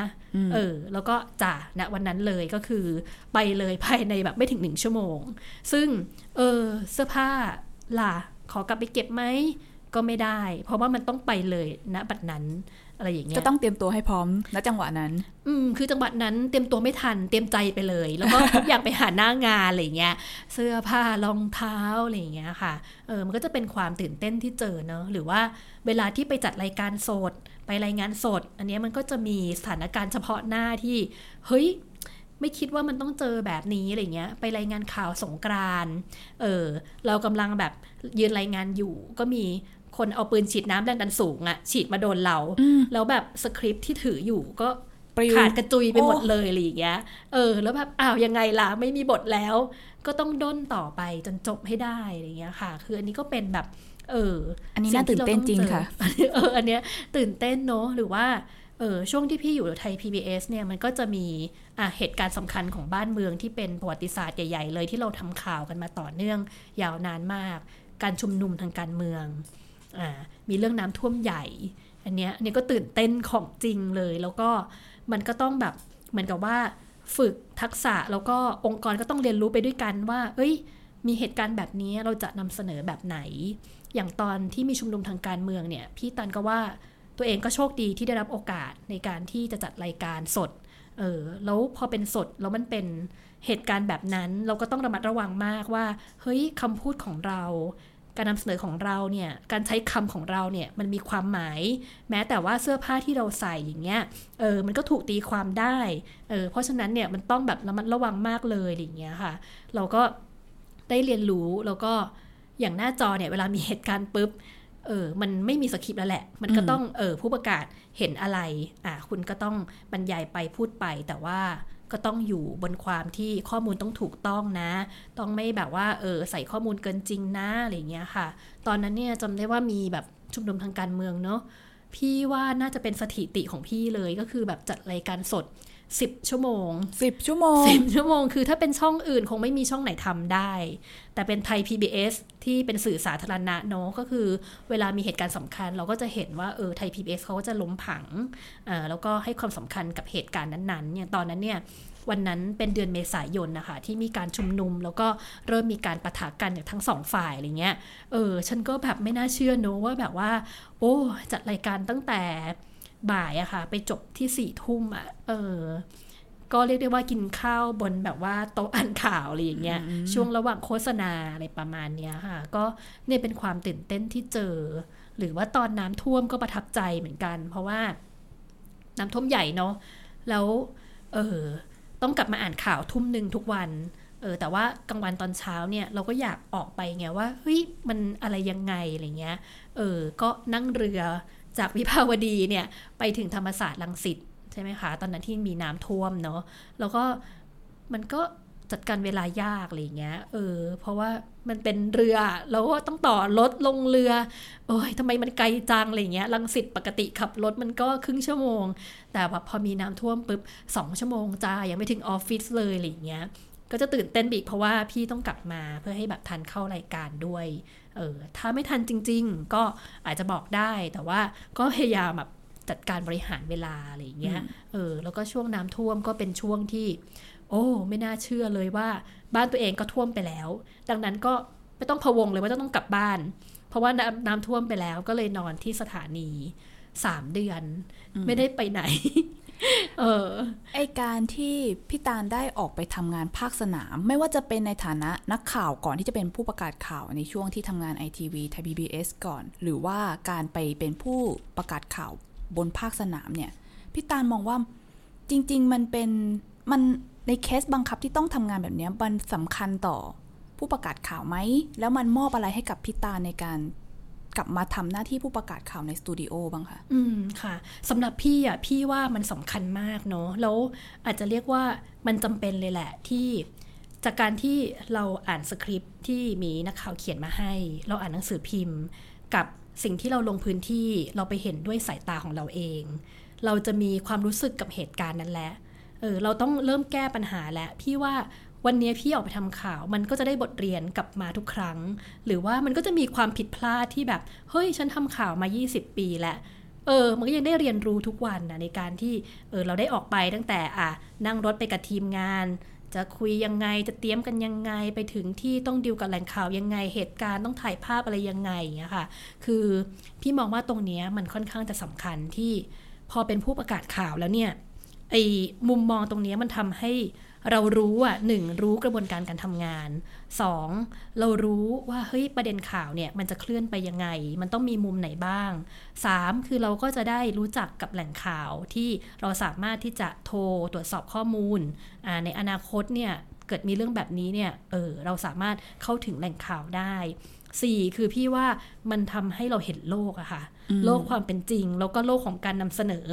เออ แล้วก็จ่าณวันนั้นเลยก็คือไปเลยภายในแบบไม่ถึงหนึ่งชั่วโมง ซึ่ง เออเสื้อผ้าล่ะขอกลับไปเก็บไหมก็ไม่ได้ เพราะว่ามันต้องไปเลยณบัดนั้น อะไรอย่างเงี้ยก็ต้องเตรียมตัวให้พร้อมณจังหวะนั้น อืมคือจังหวัดนั้นเตรียมตัวไม่ทันเตรียมใจไปเลย แล้วก็ทุกอย่างไปหาหน้างานอะไรอย่างเงี้ย เสื้อผ้ารองเท้าอะไรอย่างเงี้ยค่ะเออมันก็จะเป็นความตื่นเต้นที่เจอเนอะหรือว่าเวลาที่ไปจัดรายการสด ไปรายงานสด อันเนี้ยมันก็จะมีสถานการณ์เฉพาะหน้าที่ เฮ้ยไม่คิดว่ามันต้องเจอแบบนี้อะไรเงี้ย ไปรายงานข่าวสงกรานต์เออเรากำลังแบบยืนรายงานอยู่ก็มี คนเอาปืนฉีดน้ำแรงดันสูงอะฉีดมาโดนเรา แล้วแบบสคริปต์ที่ถืออยู่ก็ปลิวขาดกระจุยไปหมดโอ้เลยอะไรอย่างเงี้ย เออ แล้วแบบอ้าวยังไงล่ะไม่มีบทแล้ว ก็ต้องด้นต่อไปจนจบให้ได้อะไรอย่างเงี้ยค่ะ คืออันนี้ก็เป็นแบบ เออ อันนี้สิ่น่าตื่นเต้นจริงที่าค่ะต้องเจอเออ อันเนี้ยตื่นเต้นเนอะหรือว่าเออช่วงที่พี่อยู่ไทย PBS เนี่ยมันก็จะมีอะเหตุการณ์สำคัญของบ้านเมืองที่เป็นประวัติศาสตร์ใหญ่ ๆ เลยที่เราทำข่าวกันมาต่อเนื่องยาวนานมาก การชุมนุมทางการเมืองอ่า มีเรื่องน้ำท่วมใหญ่ อันเนี้ยอันนี้ก็ตื่นเต้นของจริงเลย แล้วก็มันก็ต้องแบบเหมือนกับว่าฝึกทักษะแล้วก็องค์กรก็ต้องเรียนรู้ไปด้วยกันว่า เอ้ย มีเหตุการณ์แบบนี้เราจะนำเสนอแบบไหน อย่างตอนที่มีชุมนุมทางการเมืองเนี่ย พี่ตันก็ว่าตัวเองก็โชคดีที่ได้รับโอกาสในการที่จะจัดรายการสด เออ แล้วพอเป็นสดแล้วมันเป็นเหตุการณ์แบบนั้น เราก็ต้องระมัดระวังมากว่า เฮ้ยคำพูดของเรา การนำเสนอของเราเนี่ย การใช้คำของเราเนี่ยมันมีความหมาย แม้แต่ว่าเสื้อผ้าที่เราใส่อย่างเงี้ย เออ มันก็ถูกตีความได้ เออ เพราะฉะนั้นเนี่ยมันต้องแบบระมัดระวังมากเลยอย่างเงี้ยค่ะ เราก็ได้เรียนรู้แล้วก็อย่างหน้าจอเนี่ยเวลามีเหตุการณ์ปุ๊บ เออ มันไม่มีสคริปต์แล้วแหละ มันก็ต้อง เออ ผู้ประกาศเห็นอะไร อะคุณก็ต้องบรรยายไปพูดไป แต่ว่า ก็ต้องอยู่บนความที่ข้อมูลต้องถูกต้องนะ ต้องไม่แบบว่าเออใส่ข้อมูลเกินจริงนะอะไรเงี้ยค่ะ ตอนนั้นเนี่ยจำได้ว่ามีแบบชุมนุมทางการเมืองเนาะพี่ว่าน่าจะเป็นสถิติของพี่เลยก็คือแบบจัดรายการสด 10ชั่วโมงสิบชั่วโมงสิบชั่วโมง คือถ้าเป็นช่องอื่นคงไม่มีช่องไหนทำได้ แต่เป็นไทย PBS ที่เป็นสื่อสาธารณะเนอะก็คือเวลามีเหตุการณ์สำคัญ เราก็จะเห็นว่าเออไทย PBS เขาก็จะล้มผังอ่าแล้วก็ให้ความสำคัญกับเหตุการณ์นั้นๆเนี่ยตอนนั้นเนี่ยวันนั้นเป็นเดือนเมษายนนะคะ ที่มีการชุมนุม แล้วก็เริ่มมีการปะทะกันจากทั้งสองฝ่ายอะไรเงี้ยเออฉันก็แบบไม่น่าเชื่อเนอะว่าแบบว่า โอ้จัดรายการตั้งแต่ บ่ายอะค่ะ ไปจบที่สี่ทุ่มอะเออ ก็เรียกได้ว่ากินข้าวบนแบบว่าโต๊ะอ่านข่าวอะไรอย่างเงี้ย ช่วงระหว่างโฆษณาอะไรประมาณเนี้ยค่ะ ก็เนี่ยเป็นความตื่นเต้นที่เจอ หรือว่าตอนน้ำท่วมก็ประทับใจเหมือนกัน เพราะว่า น้ำท่วมใหญ่เนาะ แล้ว เออ ต้องกลับมาอ่านข่าวทุ่มหนึ่งทุกวันเออแต่ว่ากลางวันตอนเช้าเนี่ยเราก็อยากออกไปไงว่าเฮ้ยมันอะไรยังไงอะไรเงี้ยเออก็นั่งเรือ จากวิภาวดีเนี่ยไปถึงธรรมศาสตร์ลังสิตใช่ไหมคะ ตอนนั้นที่มีน้ำท่วมเนาะแล้วก็มันก็จัดการเวลายากอะไรเงี้ย เออ เพราะว่ามันเป็นเรือ แล้วก็ต้องต่อรถลงเรือ โอ้ยทำไมมันไกลจังอะไรเงี้ยลังสิตปกติขับรถมันก็ครึ่งชั่วโมง แต่ว่าพอมีน้ำท่วมปุ๊บสองชั่วโมงจ้า ยังไม่ถึงออฟฟิศเลยอะไรเงี้ย ก็จะตื่นเต้นอีกเพราะว่าพี่ต้องกลับมาเพื่อให้แบบทันเข้ารายการด้วย เออถ้าไม่ทันจริง ๆ ก็อาจจะบอกได้แต่ว่าก็พยายามแบบจัดการบริหารเวลาอะไรอย่างเงี้ยเออแล้วก็ช่วงน้ำท่วมก็เป็นช่วงที่ โอ้ ไม่น่าเชื่อเลยว่า บ้านตัวเองก็ท่วมไปแล้ว ดังนั้นก็ไม่ต้องพะวงเลยว่าต้องกลับบ้าน เพราะว่าน้ำน้ำท่วมไปแล้วก็เลยนอนที่สถานีสามเดือน ไม่ได้ไปไหน เออไอการที่พี่ตาลได้ออกไปทำงานภาคสนาม ไม่ว่าจะเป็นในฐานะนักข่าวก่อนที่จะเป็นผู้ประกาศข่าวในช่วงที่ทำงานไอทีวีไทยพีบีก่อน หรือว่าการไปเป็นผู้ประกาศข่าวบนภาคสนามเนี่ยพี่ตาลมองว่าจริง ๆ มันเป็นมันในเคสบังคับที่ต้องทำงานแบบนี้มันสำคัญต่อผู้ประกาศข่าวไหม แล้วมันมอบอะไรให้กับพี่ตาลในการ กลับมาทำหน้าที่ผู้ประกาศข่าวในสตูดิโอบ้างคะอืมค่ะสำหรับพี่อะพี่ว่ามันสำคัญมากเนาะแล้วอาจจะเรียกว่ามันจำเป็นเลยแหละที่จากการที่เราอ่านสคริปต์ที่มีนักข่าวเขียนมาให้ เราอ่านหนังสือพิมพ์ กับสิ่งที่เราลงพื้นที่เราไปเห็นด้วยสายตาของเราเอง เราจะมีความรู้สึกกับเหตุการณ์นั้นแหละเออเราต้องเริ่มแก้ปัญหาแล้วพี่ว่า วันนี้พี่ออกไปทำข่าว มันก็จะได้บทเรียนกลับมาทุกครั้ง หรือว่ามันก็จะมีความผิดพลาดที่แบบ เฮ้ย ฉันทำข่าวมา 20 ปีแล้วเออ มันก็ยังได้เรียนรู้ทุกวันนะในการที่เออเราได้ออกไปตั้งแต่อะนั่งรถไปกับทีมงาน จะคุยยังไงจะเตรียมกันยังไงไปถึงที่ต้องดิวกับแหล่งข่าวยังไงเหตุการณ์ต้องถ่ายภาพอะไรยังไงอย่างเงี้ยค่ะ คือพี่มองว่าตรงเนี้ยมันค่อนข้างจะสำคัญที่พอเป็นผู้ประกาศข่าวแล้วเนี่ยไอ้มุมมองตรงนี้มันทำให้ เรารู้อะหนึ่งรู้กระบวนการการทำงานสองเรารู้ว่าเฮ้ยประเด็นข่าวเนี่ยมันจะเคลื่อนไปยังไง มันต้องมีมุมไหนบ้างสามคือเราก็จะได้รู้จักกับแหล่งข่าวที่เราสามารถที่จะโทรตรวจสอบข้อมูล ในอนาคตเนี่ยเกิดมีเรื่องแบบนี้เนี่ยเออเราสามารถเข้าถึงแหล่งข่าวได้สี่คือพี่ว่ามันทำให้เราเห็นโลกอะค่ะ โลกความเป็นจริง แล้วก็โลกของการนำเสนอ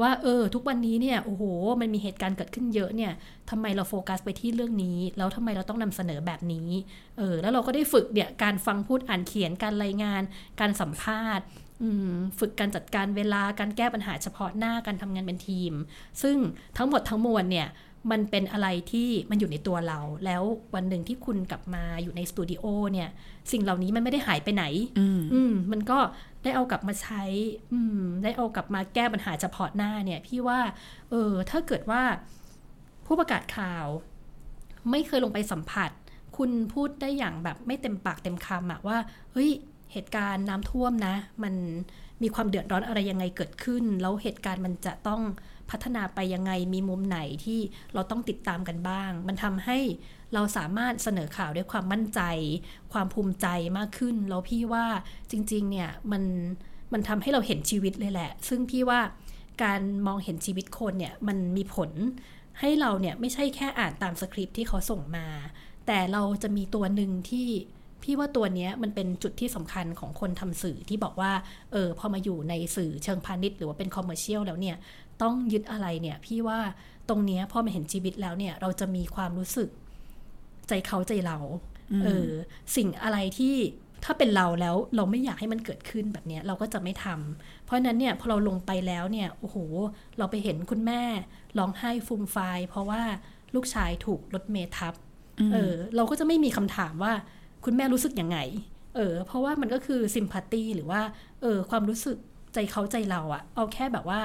ว่าเออ ทุกวันนี้เนี่ยโอ้โห มันมีเหตุการณ์เกิดขึ้นเยอะเนี่ยทำไมเราโฟกัสไปที่เรื่องนี้ แล้วทำไมเราต้องนำเสนอแบบนี้เออแล้วเราก็ได้ฝึกเนี่ยการฟังพูดอ่านเขียนการรายงาน การสัมภาษณ์ฝึกการจัดการเวลาการแก้ปัญหาเฉพาะหน้าการทำงานเป็นทีม ซึ่งทั้งหมดทั้งมวลเนี่ยมันเป็นอะไรที่มันอยู่ในตัวเรา แล้ววันหนึ่งที่คุณกลับมาอยู่ในสตูดิโอเนี่ย สิ่งเหล่านี้มันไม่ได้หายไปไหน อืมมันก็ ได้เอากลับมาใช้ อืม ได้เอากลับมาแก้ปัญหาเฉพาะหน้าเนี่ย พี่ว่า เออ ถ้าเกิดว่าผู้ประกาศข่าว ไม่เคยลงไปสัมผัส คุณพูดได้อย่างแบบไม่เต็มปากเต็มคำอะว่า เฮ้ย เหตุการณ์น้ำท่วมนะ มันมีความเดือดร้อนอะไรยังไงเกิดขึ้น แล้วเหตุการณ์มันจะต้องพัฒนาไปยังไง มีมุมไหนที่เราต้องติดตามกันบ้าง มันทำให้ เราสามารถเสนอข่าวด้วยความมั่นใจ ความภูมิใจมากขึ้น แล้วพี่ว่าจริง ๆ เนี่ยมันมันทำให้เราเห็นชีวิตเลยแหละ ซึ่งพี่ว่าการมองเห็นชีวิตคนเนี่ยมันมีผลให้เราเนี่ยไม่ใช่แค่อ่านตามสคริปต์ที่เขาส่งมา แต่เราจะมีตัวหนึ่งที่พี่ว่าตัวนี้มันเป็นจุดที่สำคัญของคนทำสื่อที่บอกว่า เออพอมาอยู่ในสื่อเชิงพาณิชย์หรือว่าเป็น commercial แล้วเนี่ย ต้องยึดอะไรเนี่ย พี่ว่าตรงนี้พอมาเห็นชีวิตแล้วเนี่ย เราจะมีความรู้สึก ใจเขาใจเราเออสิ่งอะไรที่ถ้าเป็นเราแล้วเราไม่อยากให้มันเกิดขึ้นแบบเนี้ยเราก็จะไม่ทำเพราะฉะนั้นเนี่ยพอเราลงไปแล้วเนี่ยโอ้โหเราไปเห็นคุณแม่ร้องไห้ฟูมฟายเพราะว่าลูกชายถูกรถเมทับเออเราก็จะไม่มีคำถามว่าคุณแม่รู้สึกยังไงเออเพราะว่ามันก็คือซิมพัตตีหรือว่าเออความรู้สึกใจเขาใจเราอะเอาแค่แบบว่า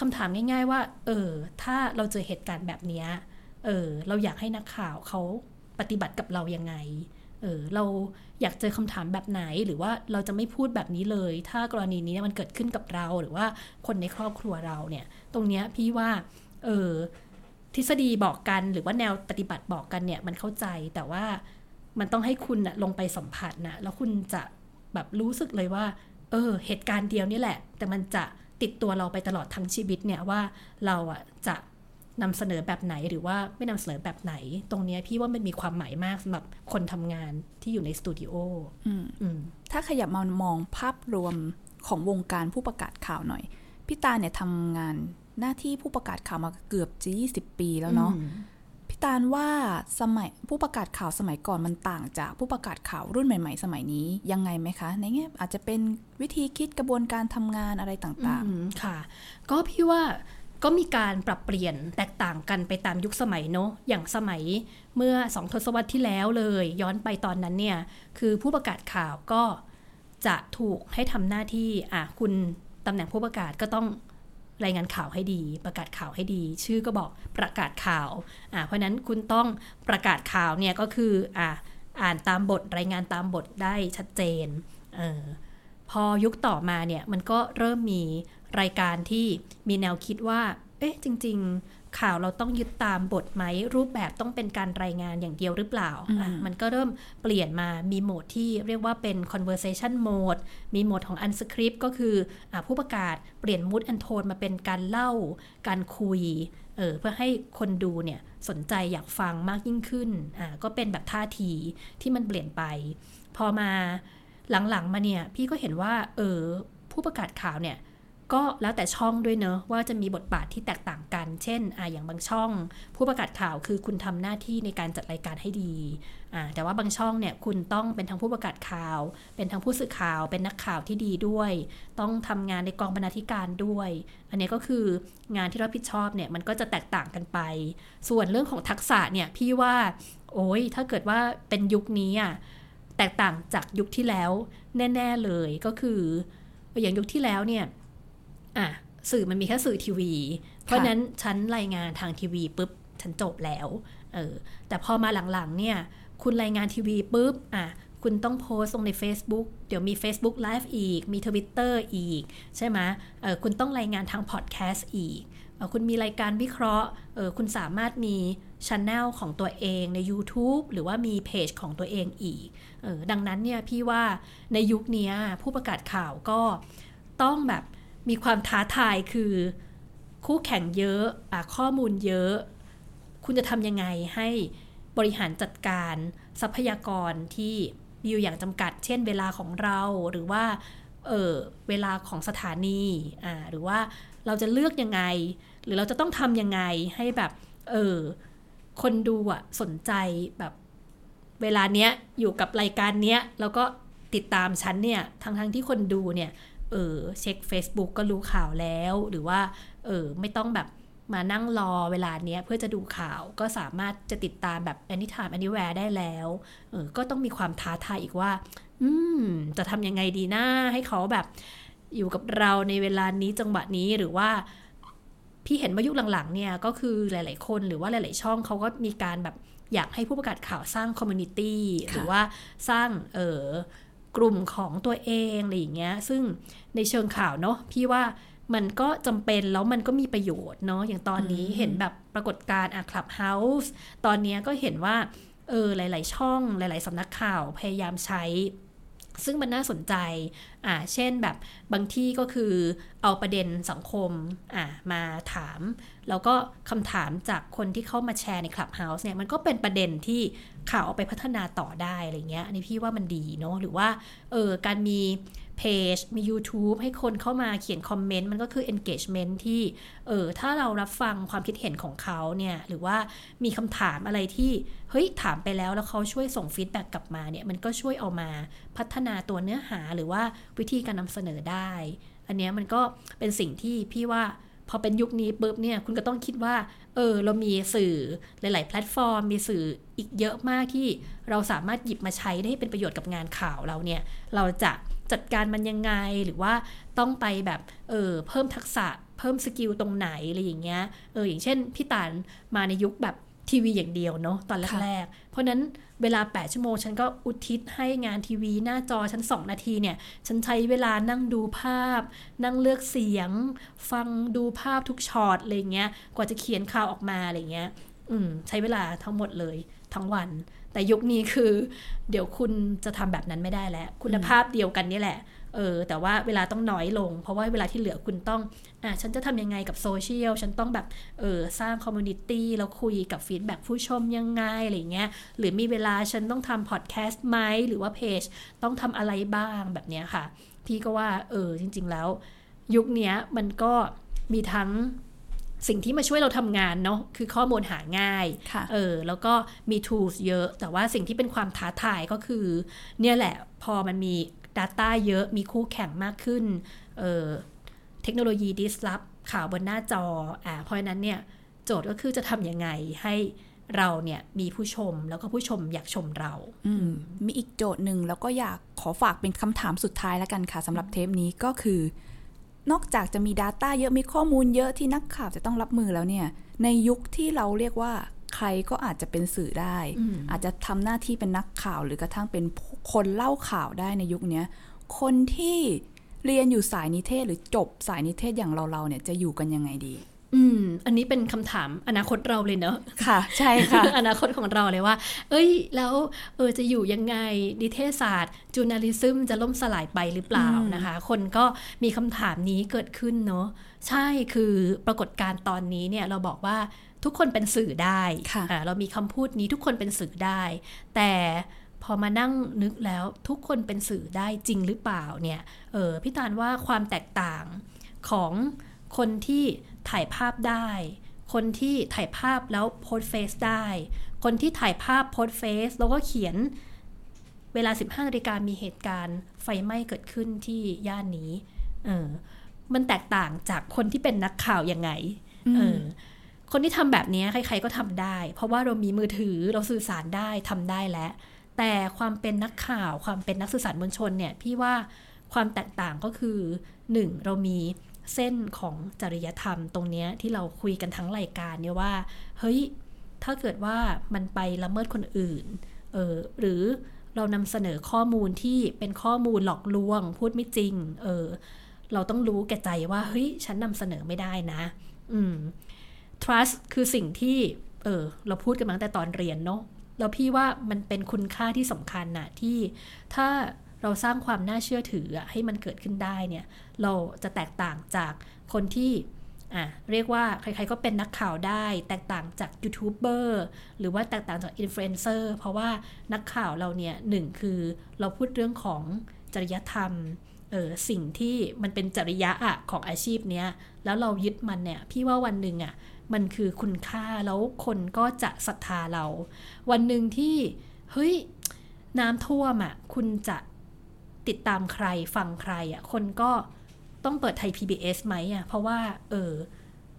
คำถามง่าย ๆ ว่า เออ ถ้าเราเจอเหตุการณ์แบบเนี้ย เออเราอยากให้นักข่าวเขาปฏิบัติกับเรายังไง เออเราอยากเจอคำถามแบบไหนหรือว่าเราจะไม่พูดแบบนี้เลย ถ้ากรณีนี้มันเกิดขึ้นกับเราหรือว่าคนในครอบครัวเราเนี่ย ตรงเนี้ยพี่ว่า เออทฤษฎีบอกกันหรือว่าแนวปฏิบัติบอกกันเนี่ยมันเข้าใจแต่ว่ามันต้องให้คุณนะลงไปสัมผัสนะแล้วคุณจะแบบรู้สึกเลยว่า เออ เหตุการณ์เดียวนี่แหละ แต่มันจะติดตัวเราไปตลอดทั้งชีวิตเนี่ยว่าเราอะจะ นำเสนอแบบไหนหรือว่าไม่นำเสนอแบบไหน ตรงเนี้ยพี่ว่ามันมีความหมายมากสำหรับคนทำงานที่อยู่ในสตูดิโออืมอืมถ้าขยับมามองภาพรวมของวงการผู้ประกาศข่าวหน่อย พี่ตาเนี่ยทำงานหน้าที่ผู้ประกาศข่าวมาเกือบจะ20 ปีแล้วเนาะพี่ตาลว่าสมัยผู้ประกาศข่าวสมัยก่อนมันต่างจากผู้ประกาศข่าวรุ่นใหม่ ๆ สมัยนี้ยังไงไหมคะ ในแง่อาจจะเป็นวิธีคิดกระบวนการทำงานอะไรต่างอืมค่ะ ก็พี่ว่า ก็มีการปรับเปลี่ยนแตกต่างกันไปตามยุคสมัยเนอะอย่างสมัยเมื่อสองทศวรรษที่แล้วเลย ย้อนไปตอนนั้นเนี่ยคือผู้ประกาศข่าวก็จะถูกให้ทำหน้าที่อะคุณตำแหน่งผู้ประกาศก็ต้องรายงานข่าวให้ดี ประกาศข่าวให้ดี ชื่อก็บอกประกาศข่าวอะเพราะฉะนั้นคุณต้องประกาศข่าวเนี่ยก็คืออะอ่านตามบทรายงานตามบทได้ชัดเจนเออพอยุคต่อมาเนี่ยมันก็เริ่มมี รายการที่มีแนวคิดว่า เอ๊ะ จริง ๆ ข่าวเราต้องยึดตามบทไหม รูปแบบต้องเป็นการรายงานอย่างเดียวหรือเปล่าอะมันก็เริ่มเปลี่ยนมามีโหมดที่เรียกว่าเป็น conversation mode มีโหมดของ unscript ก็คืออะผู้ประกาศเปลี่ยน mood and tone มาเป็นการเล่า การคุยเออเพื่อให้คนดูเนี่ยสนใจอยากฟังมากยิ่งขึ้น อ่า ก็เป็นแบบท่าทีที่มันเปลี่ยนไป พอมาหลังๆมาเนี่ย พี่ก็เห็นว่า เออ ผู้ประกาศข่าวเนี่ย ก็แล้วแต่ช่องด้วยเนอะว่าจะมีบทบาทที่แตกต่างกัน เช่นอ่าอย่างบางช่อง ผู้ประกาศข่าวคือคุณทำหน้าที่ในการจัดรายการให้ดีอ่าแต่ว่าบางช่องเนี่ยคุณต้องเป็นทั้งผู้ประกาศข่าว เป็นทั้งผู้สื่อข่าว เป็นนักข่าวที่ดีด้วย ต้องทำงานในกองบรรณาธิการด้วย อันนี้ก็คืองานที่รับผิดชอบเนี่ยมันก็จะแตกต่างกันไป ส่วนเรื่องของทักษะเนี่ยพี่ว่าโอ้ยถ้าเกิดว่าเป็นยุคนี้อะแตกต่างจากยุคที่แล้วแน่ ๆเลยก็คืออย่างยุคที่แล้วเนี่ย อะสื่อมันมีแค่สื่อทีวี เพราะนั้นฉันรายงานทางทีวีปุ๊บฉันจบแล้วเออแต่พอมาหลังๆเนี่ยคุณรายงานทีวีปุ๊บอะคุณต้องโพสต์ลงใน Facebook เดี๋ยวมี Facebook Live อีก มี Twitter อีก ใช่ไหมเออคุณต้องรายงานทางพอดแคสต์อีกเออคุณมีรายการวิเคราะห์เออคุณสามารถมีช anel ของตัวเองใน YouTube หรือว่ามีเพจของตัวเองอีกเออดังนั้นเนี่ยพี่ว่าในยุคนี้ผู้ประกาศข่าวก็ต้องแบบ มีความท้าทายคือ คู่แข่งเยอะอะข้อมูลเยอะ คุณจะทำยังไงให้บริหารจัดการทรัพยากรที่มีอยู่อย่างจำกัด เช่นเวลาของเราหรือว่าเออเวลาของสถานีอ่าหรือว่าเราจะเลือกยังไง หรือเราจะต้องทำยังไงให้แบบเออคนดูอะสนใจแบบเวลาเนี้ยอยู่กับรายการเนี้ยแล้วก็ติดตามฉันเนี่ยทั้งทั้งที่คนดูเนี่ย เออเช็ค Facebook ก็รู้ข่าวแล้ว หรือว่าเออไม่ต้องแบบมานั่งรอเวลาเนี้ยเพื่อจะดูข่าวก็สามารถจะติดตามแบบ anytime anywhere ได้แล้วเออก็ต้องมีความท้าทายอีกว่า อืม จะทำยังไงดีนะให้เขาแบบ อยู่กับเราในเวลานี้จังหวะนี้หรือว่า พี่เห็นว่ายุคหลังๆ เนี่ยก็คือหลาย ๆ คนหรือว่าหลาย ๆ ช่องเขาก็มีการแบบอยากให้ผู้ประกาศข่าวสร้างคอมมูนิตี้หรือว่าสร้างเออ กลุ่มของตัวเองอะไรอย่างเงี้ย ซึ่งในเชิงข่าวเนาะพี่ว่ามันก็จำเป็นแล้วมันก็มีประโยชน์เนาะอย่างตอนนี้เห็นแบบปรากฏการณ์อะคลับเฮาส์ตอนเนี้ยก็เห็นว่าเออหลาย ๆ ช่องหลาย ๆสำนักข่าวพยายามใช้ ซึ่งมันน่าสนใจ อ่า เช่นแบบบางที่ก็คือเอาประเด็นสังคม อ่า มาถาม แล้วก็คำถามจากคนที่เข้ามาแชร์ใน Clubhouse เนี่ยมันก็เป็นประเด็นที่ข่าวเอาไปพัฒนาต่อได้อะไรเงี้ยอันนี้พี่ว่ามันดีเนาะหรือว่าเออการมีเพจมี YouTube ให้คนเข้ามาเขียนคอมเมนต์ มันก็คือ engagement ที่เออถ้าเรารับฟังความคิดเห็นของเขาเนี่ย หรือว่ามีคำถามอะไรที่ เฮ้ย ถามไปแล้วแล้วเขาช่วยส่ง feedback กลับมาเนี่ย มันก็ช่วยเอามาพัฒนาตัวเนื้อหาหรือว่าวิธีการนำเสนอได้ อันเนี้ยมันก็เป็นสิ่งที่พี่ว่า พอเป็นยุคนี้ปุ๊บเนี่ยคุณก็ต้องคิดว่า เออ เรามีสื่อหลาย ๆ แพลตฟอร์ม มีสื่ออีกเยอะมากที่เราสามารถหยิบมาใช้ได้เป็นประโยชน์กับงานข่าวเราเนี่ย เราจะจัดการมันยังไงหรือว่าต้องไปแบบเออเพิ่มทักษะเพิ่ม skill ตรงไหนอะไรอย่างเงี้ยเอออย่างเช่นพี่ตาลมาในยุคแบบทีวีอย่างเดียวเนาะตอนแรกๆเพราะนั้น เวลา 8 ชั่วโมง ฉันก็อุทิศให้งานทีวี หน้าจอฉัน 2 นาทีเนี่ย ฉันใช้เวลานั่งดูภาพ นั่งเลือกเสียง ฟังดูภาพทุกช็อตอะไรเงี้ย กว่าจะเขียนข่าวออกมาอะไรเงี้ย อืม ใช้เวลาทั้งหมดเลยทั้งวัน แต่ยุคนี้คือ เดี๋ยวคุณจะทำแบบนั้นไม่ได้แล้ว คุณภาพเดียวกันนี่แหละ เออแต่ว่าเวลาต้องน้อยลง เพราะว่าเวลาที่เหลือคุณต้องอะฉันจะทำยังไงกับโซเชียลฉันต้องแบบเออสร้าง community แล้วคุยกับ feedback ผู้ชมยังไงอะไรเงี้ยหรือมีเวลาฉันต้องทำพอดแคสต์ไหมหรือว่าเพจต้องทำอะไรบ้างแบบเนี้ยค่ะ พี่ก็ว่าเออจริง ๆ แล้ว ยุคนี้มันก็มีทั้งสิ่งที่มาช่วยเราทำงานเนาะคือข้อมูลหาง่ายเออแล้วก็มี tools เยอะ แต่ว่าสิ่งที่เป็นความท้าทายก็คือ เนี่ยแหละพอมันมี Data เยอะมีคู่แข่งมากขึ้นเเทคโนโลยี disrupt ข่าวบนหน้าจออ่าเพราะฉะนั้นเนี่ยโจทย์ก็คือจะทำยังไงให้เราเนี่ยมีผู้ชมแล้วก็ผู้ชมอยากชมเราอืมมีอีกโจทย์หนึ่งแล้วก็อยากขอฝากเป็นคำถามสุดท้ายแล้วกันค่ะสำหรับเทปนี้ก็คือ นอกจากจะมี Data เยอะมีข้อมูลเยอะที่นักข่าวจะต้องรับมือแล้วเนี่ย ในยุคที่เราเรียกว่า ใครก็อาจจะเป็นสื่อได้ อาจจะทำหน้าที่เป็นนักข่าวหรือกระทั่งเป็นคนเล่าข่าวได้ในยุคนี้คนที่เรียนอยู่สายนิเทศหรือจบสายนิเทศอย่างเราเราเนี่ยจะอยู่กันยังไงดีอืม อันนี้เป็นคำถามอนาคตเราเลยเนอะค่ะ ใช่ค่ะ อนาคตของเราเลยว่า เอ้ย แล้วเออจะอยู่ยังไงนิเทศศาสตร์จูนาลิซึมจะล่มสลายไปหรือเปล่านะคะ คนก็มีคำถามนี้เกิดขึ้นเนาะใช่คือปรากฏการณ์ตอนนี้เนี่ยเราบอกว่า ทุกคนเป็นสื่อได้ค่ะอ่าเรามีคำพูดนี้ทุกคนเป็นสื่อได้ แต่พอมานั่งนึกแล้วทุกคนเป็นสื่อได้จริงหรือเปล่าเนี่ยเออพี่ตาลว่าความแตกต่างของคนที่ถ่ายภาพได้ คนที่ถ่ายภาพแล้วโพสเฟซได้ คนที่ถ่ายภาพโพสเฟซแล้วก็เขียนเวลา 15นาฬิกามีเหตุการณ์ไฟไหม้เกิดขึ้นที่ย่านนี้เออมันแตกต่างจากคนที่เป็นนักข่าวยังไงเออ คนที่ทำแบบนี้ใคร ๆก็ทำได้ เพราะว่าเรามีมือถือเราสื่อสารได้ทำได้แล้ว แต่ความเป็นนักข่าวความเป็นนักสื่อสารมวลชนเนี่ยพี่ว่าความแตกต่างก็คือหนึ่งเรามีเส้นของจริยธรรมตรงนี้ที่เราคุยกันทั้งรายการเนี่ยว่า เฮ้ย ถ้าเกิดว่ามันไปละเมิดคนอื่น เออหรือเรานำเสนอข้อมูลที่เป็นข้อมูลหลอกลวง พูดไม่จริง เออ เราต้องรู้แก่ใจว่า เฮ้ย ฉันนำเสนอไม่ได้นะ อืม trust คือสิ่งที่ เออ เราพูดกันมาตั้งแต่ตอนเรียนเนาะแล้วพี่ว่ามันเป็นคุณค่าที่สำคัญนะที่ถ้าเราสร้างความน่าเชื่อถือให้มันเกิดขึ้นได้เนี่ย เราจะแตกต่างจากคนที่อะเรียกว่าใครๆก็เป็นนักข่าวได้ แตกต่างจากยูทูบเบอร์หรือว่าแตกต่างจากอินฟลูเอนเซอร์เพราะว่านักข่าวเราเนี่ยหนึ่งคือเราพูดเรื่องของจริยธรรมเออสิ่งที่มันเป็นจริยะอะของอาชีพเนี้ยแล้วเรายึดมันเนี่ยพี่ว่าวันหนึ่งอะ มันคือคุณค่าแล้วคนก็จะศรัทธาเรา วันหนึ่งที่เฮ้ยน้ำท่วมอะคุณจะติดตามใครฟังใครอะคนก็ต้องเปิดไทย PBS ไหมอะเพราะว่าเออ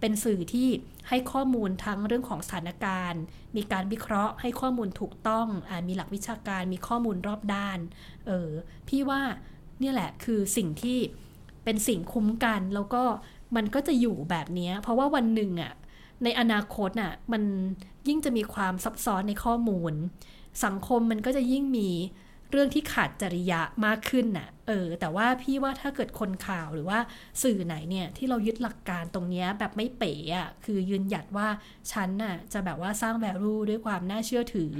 เป็นสื่อที่ให้ข้อมูลทั้งเรื่องของสถานการณ์ มีการวิเคราะห์ให้ข้อมูลถูกต้องอมีหลักวิชาการมีข้อมูลรอบด้าน เออพี่ว่าเนี่ยแหละคือสิ่งที่เป็นสิ่งคุ้มกันแล้วก็มันก็จะอยู่แบบนี้เพราะว่าวันหนึ่งอะ ในอนาคตน่ะมันยิ่งจะมีความซับซ้อนในข้อมูล สังคมมันก็จะยิ่งมีเรื่องที่ขาดจริยะมากขึ้นน่ะ เออ แต่ว่าพี่ว่าถ้าเกิดคนข่าวหรือว่าสื่อไหนเนี่ยที่เรายึดหลักการตรงนี้แบบไม่เป๋อะคือยืนหยัดว่าฉันน่ะจะแบบว่าสร้าง value ด้วยความน่าเชื่อถือ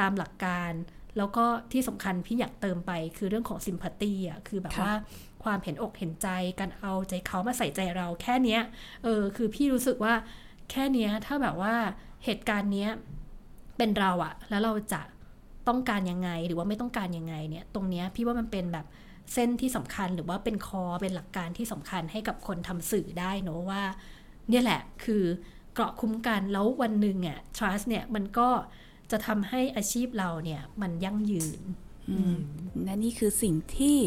ตามหลักการ แล้วก็ที่สำคัญพี่อยากเติมไปคือเรื่องของซิมพัตตีอะ คือแบบว่าความเห็นอกเห็นใจ การเอาใจเขามาใส่ใจเราแค่เนี้ย เออ คือพี่รู้สึกว่า แค่เนี้ยถ้าแบบว่าเหตุการณ์เนี้ยเป็นเราอะแล้วเราจะต้องการยังไงหรือว่าไม่ต้องการยังไงเนี่ย ตรงเนี้ยพี่ว่ามันเป็นแบบเส้นที่สำคัญหรือว่าเป็นคอเป็นหลักการที่สำคัญให้กับคนทำสื่อได้เนอะว่า เนี่ยแหละคือเกราะคุ้มกันแล้ววันหนึ่งอะ trust เนี่ยมันก็จะทำให้อาชีพเราเนี่ยมันยั่งยืนและนี่คือสิ่งที่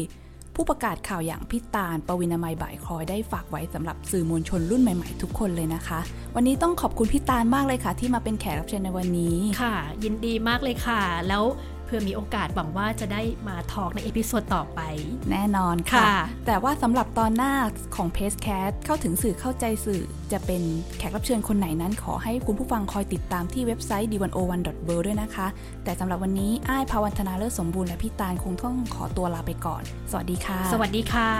ผู้ประกาศข่าวอย่างพี่ตาล ประวีณมัยบ่ายคล้อยได้ฝากไว้สำหรับสื่อมวลชนรุ่นใหม่ๆทุกคนเลยนะคะ วันนี้ต้องขอบคุณพี่ตาลมากเลยค่ะ ที่มาเป็นแขกรับเชิญในวันนี้ค่ะ ยินดีมากเลยค่ะ แล้ว เผื่อมีโอกาสหวังว่าจะได้มา talk ใน episode ต่อไป แน่นอนค่ะค่ะ แต่ว่าสำหรับตอนหน้าของเพจแคสเข้าถึงสื่อเข้าใจสื่อ จะเป็นแขกรับเชิญคนไหนนั้นขอให้คุณผู้ฟังคอยติดตามที่เว็บไซต์ d101.world ด้วยนะคะ แต่สำหรับวันนี้อ้ายภาวันธนาเลิศสมบูรณ์และพี่ตาลคงต้องขอตัวลาไปก่อน สวัสดีค่ะ สวัสดีค่ะ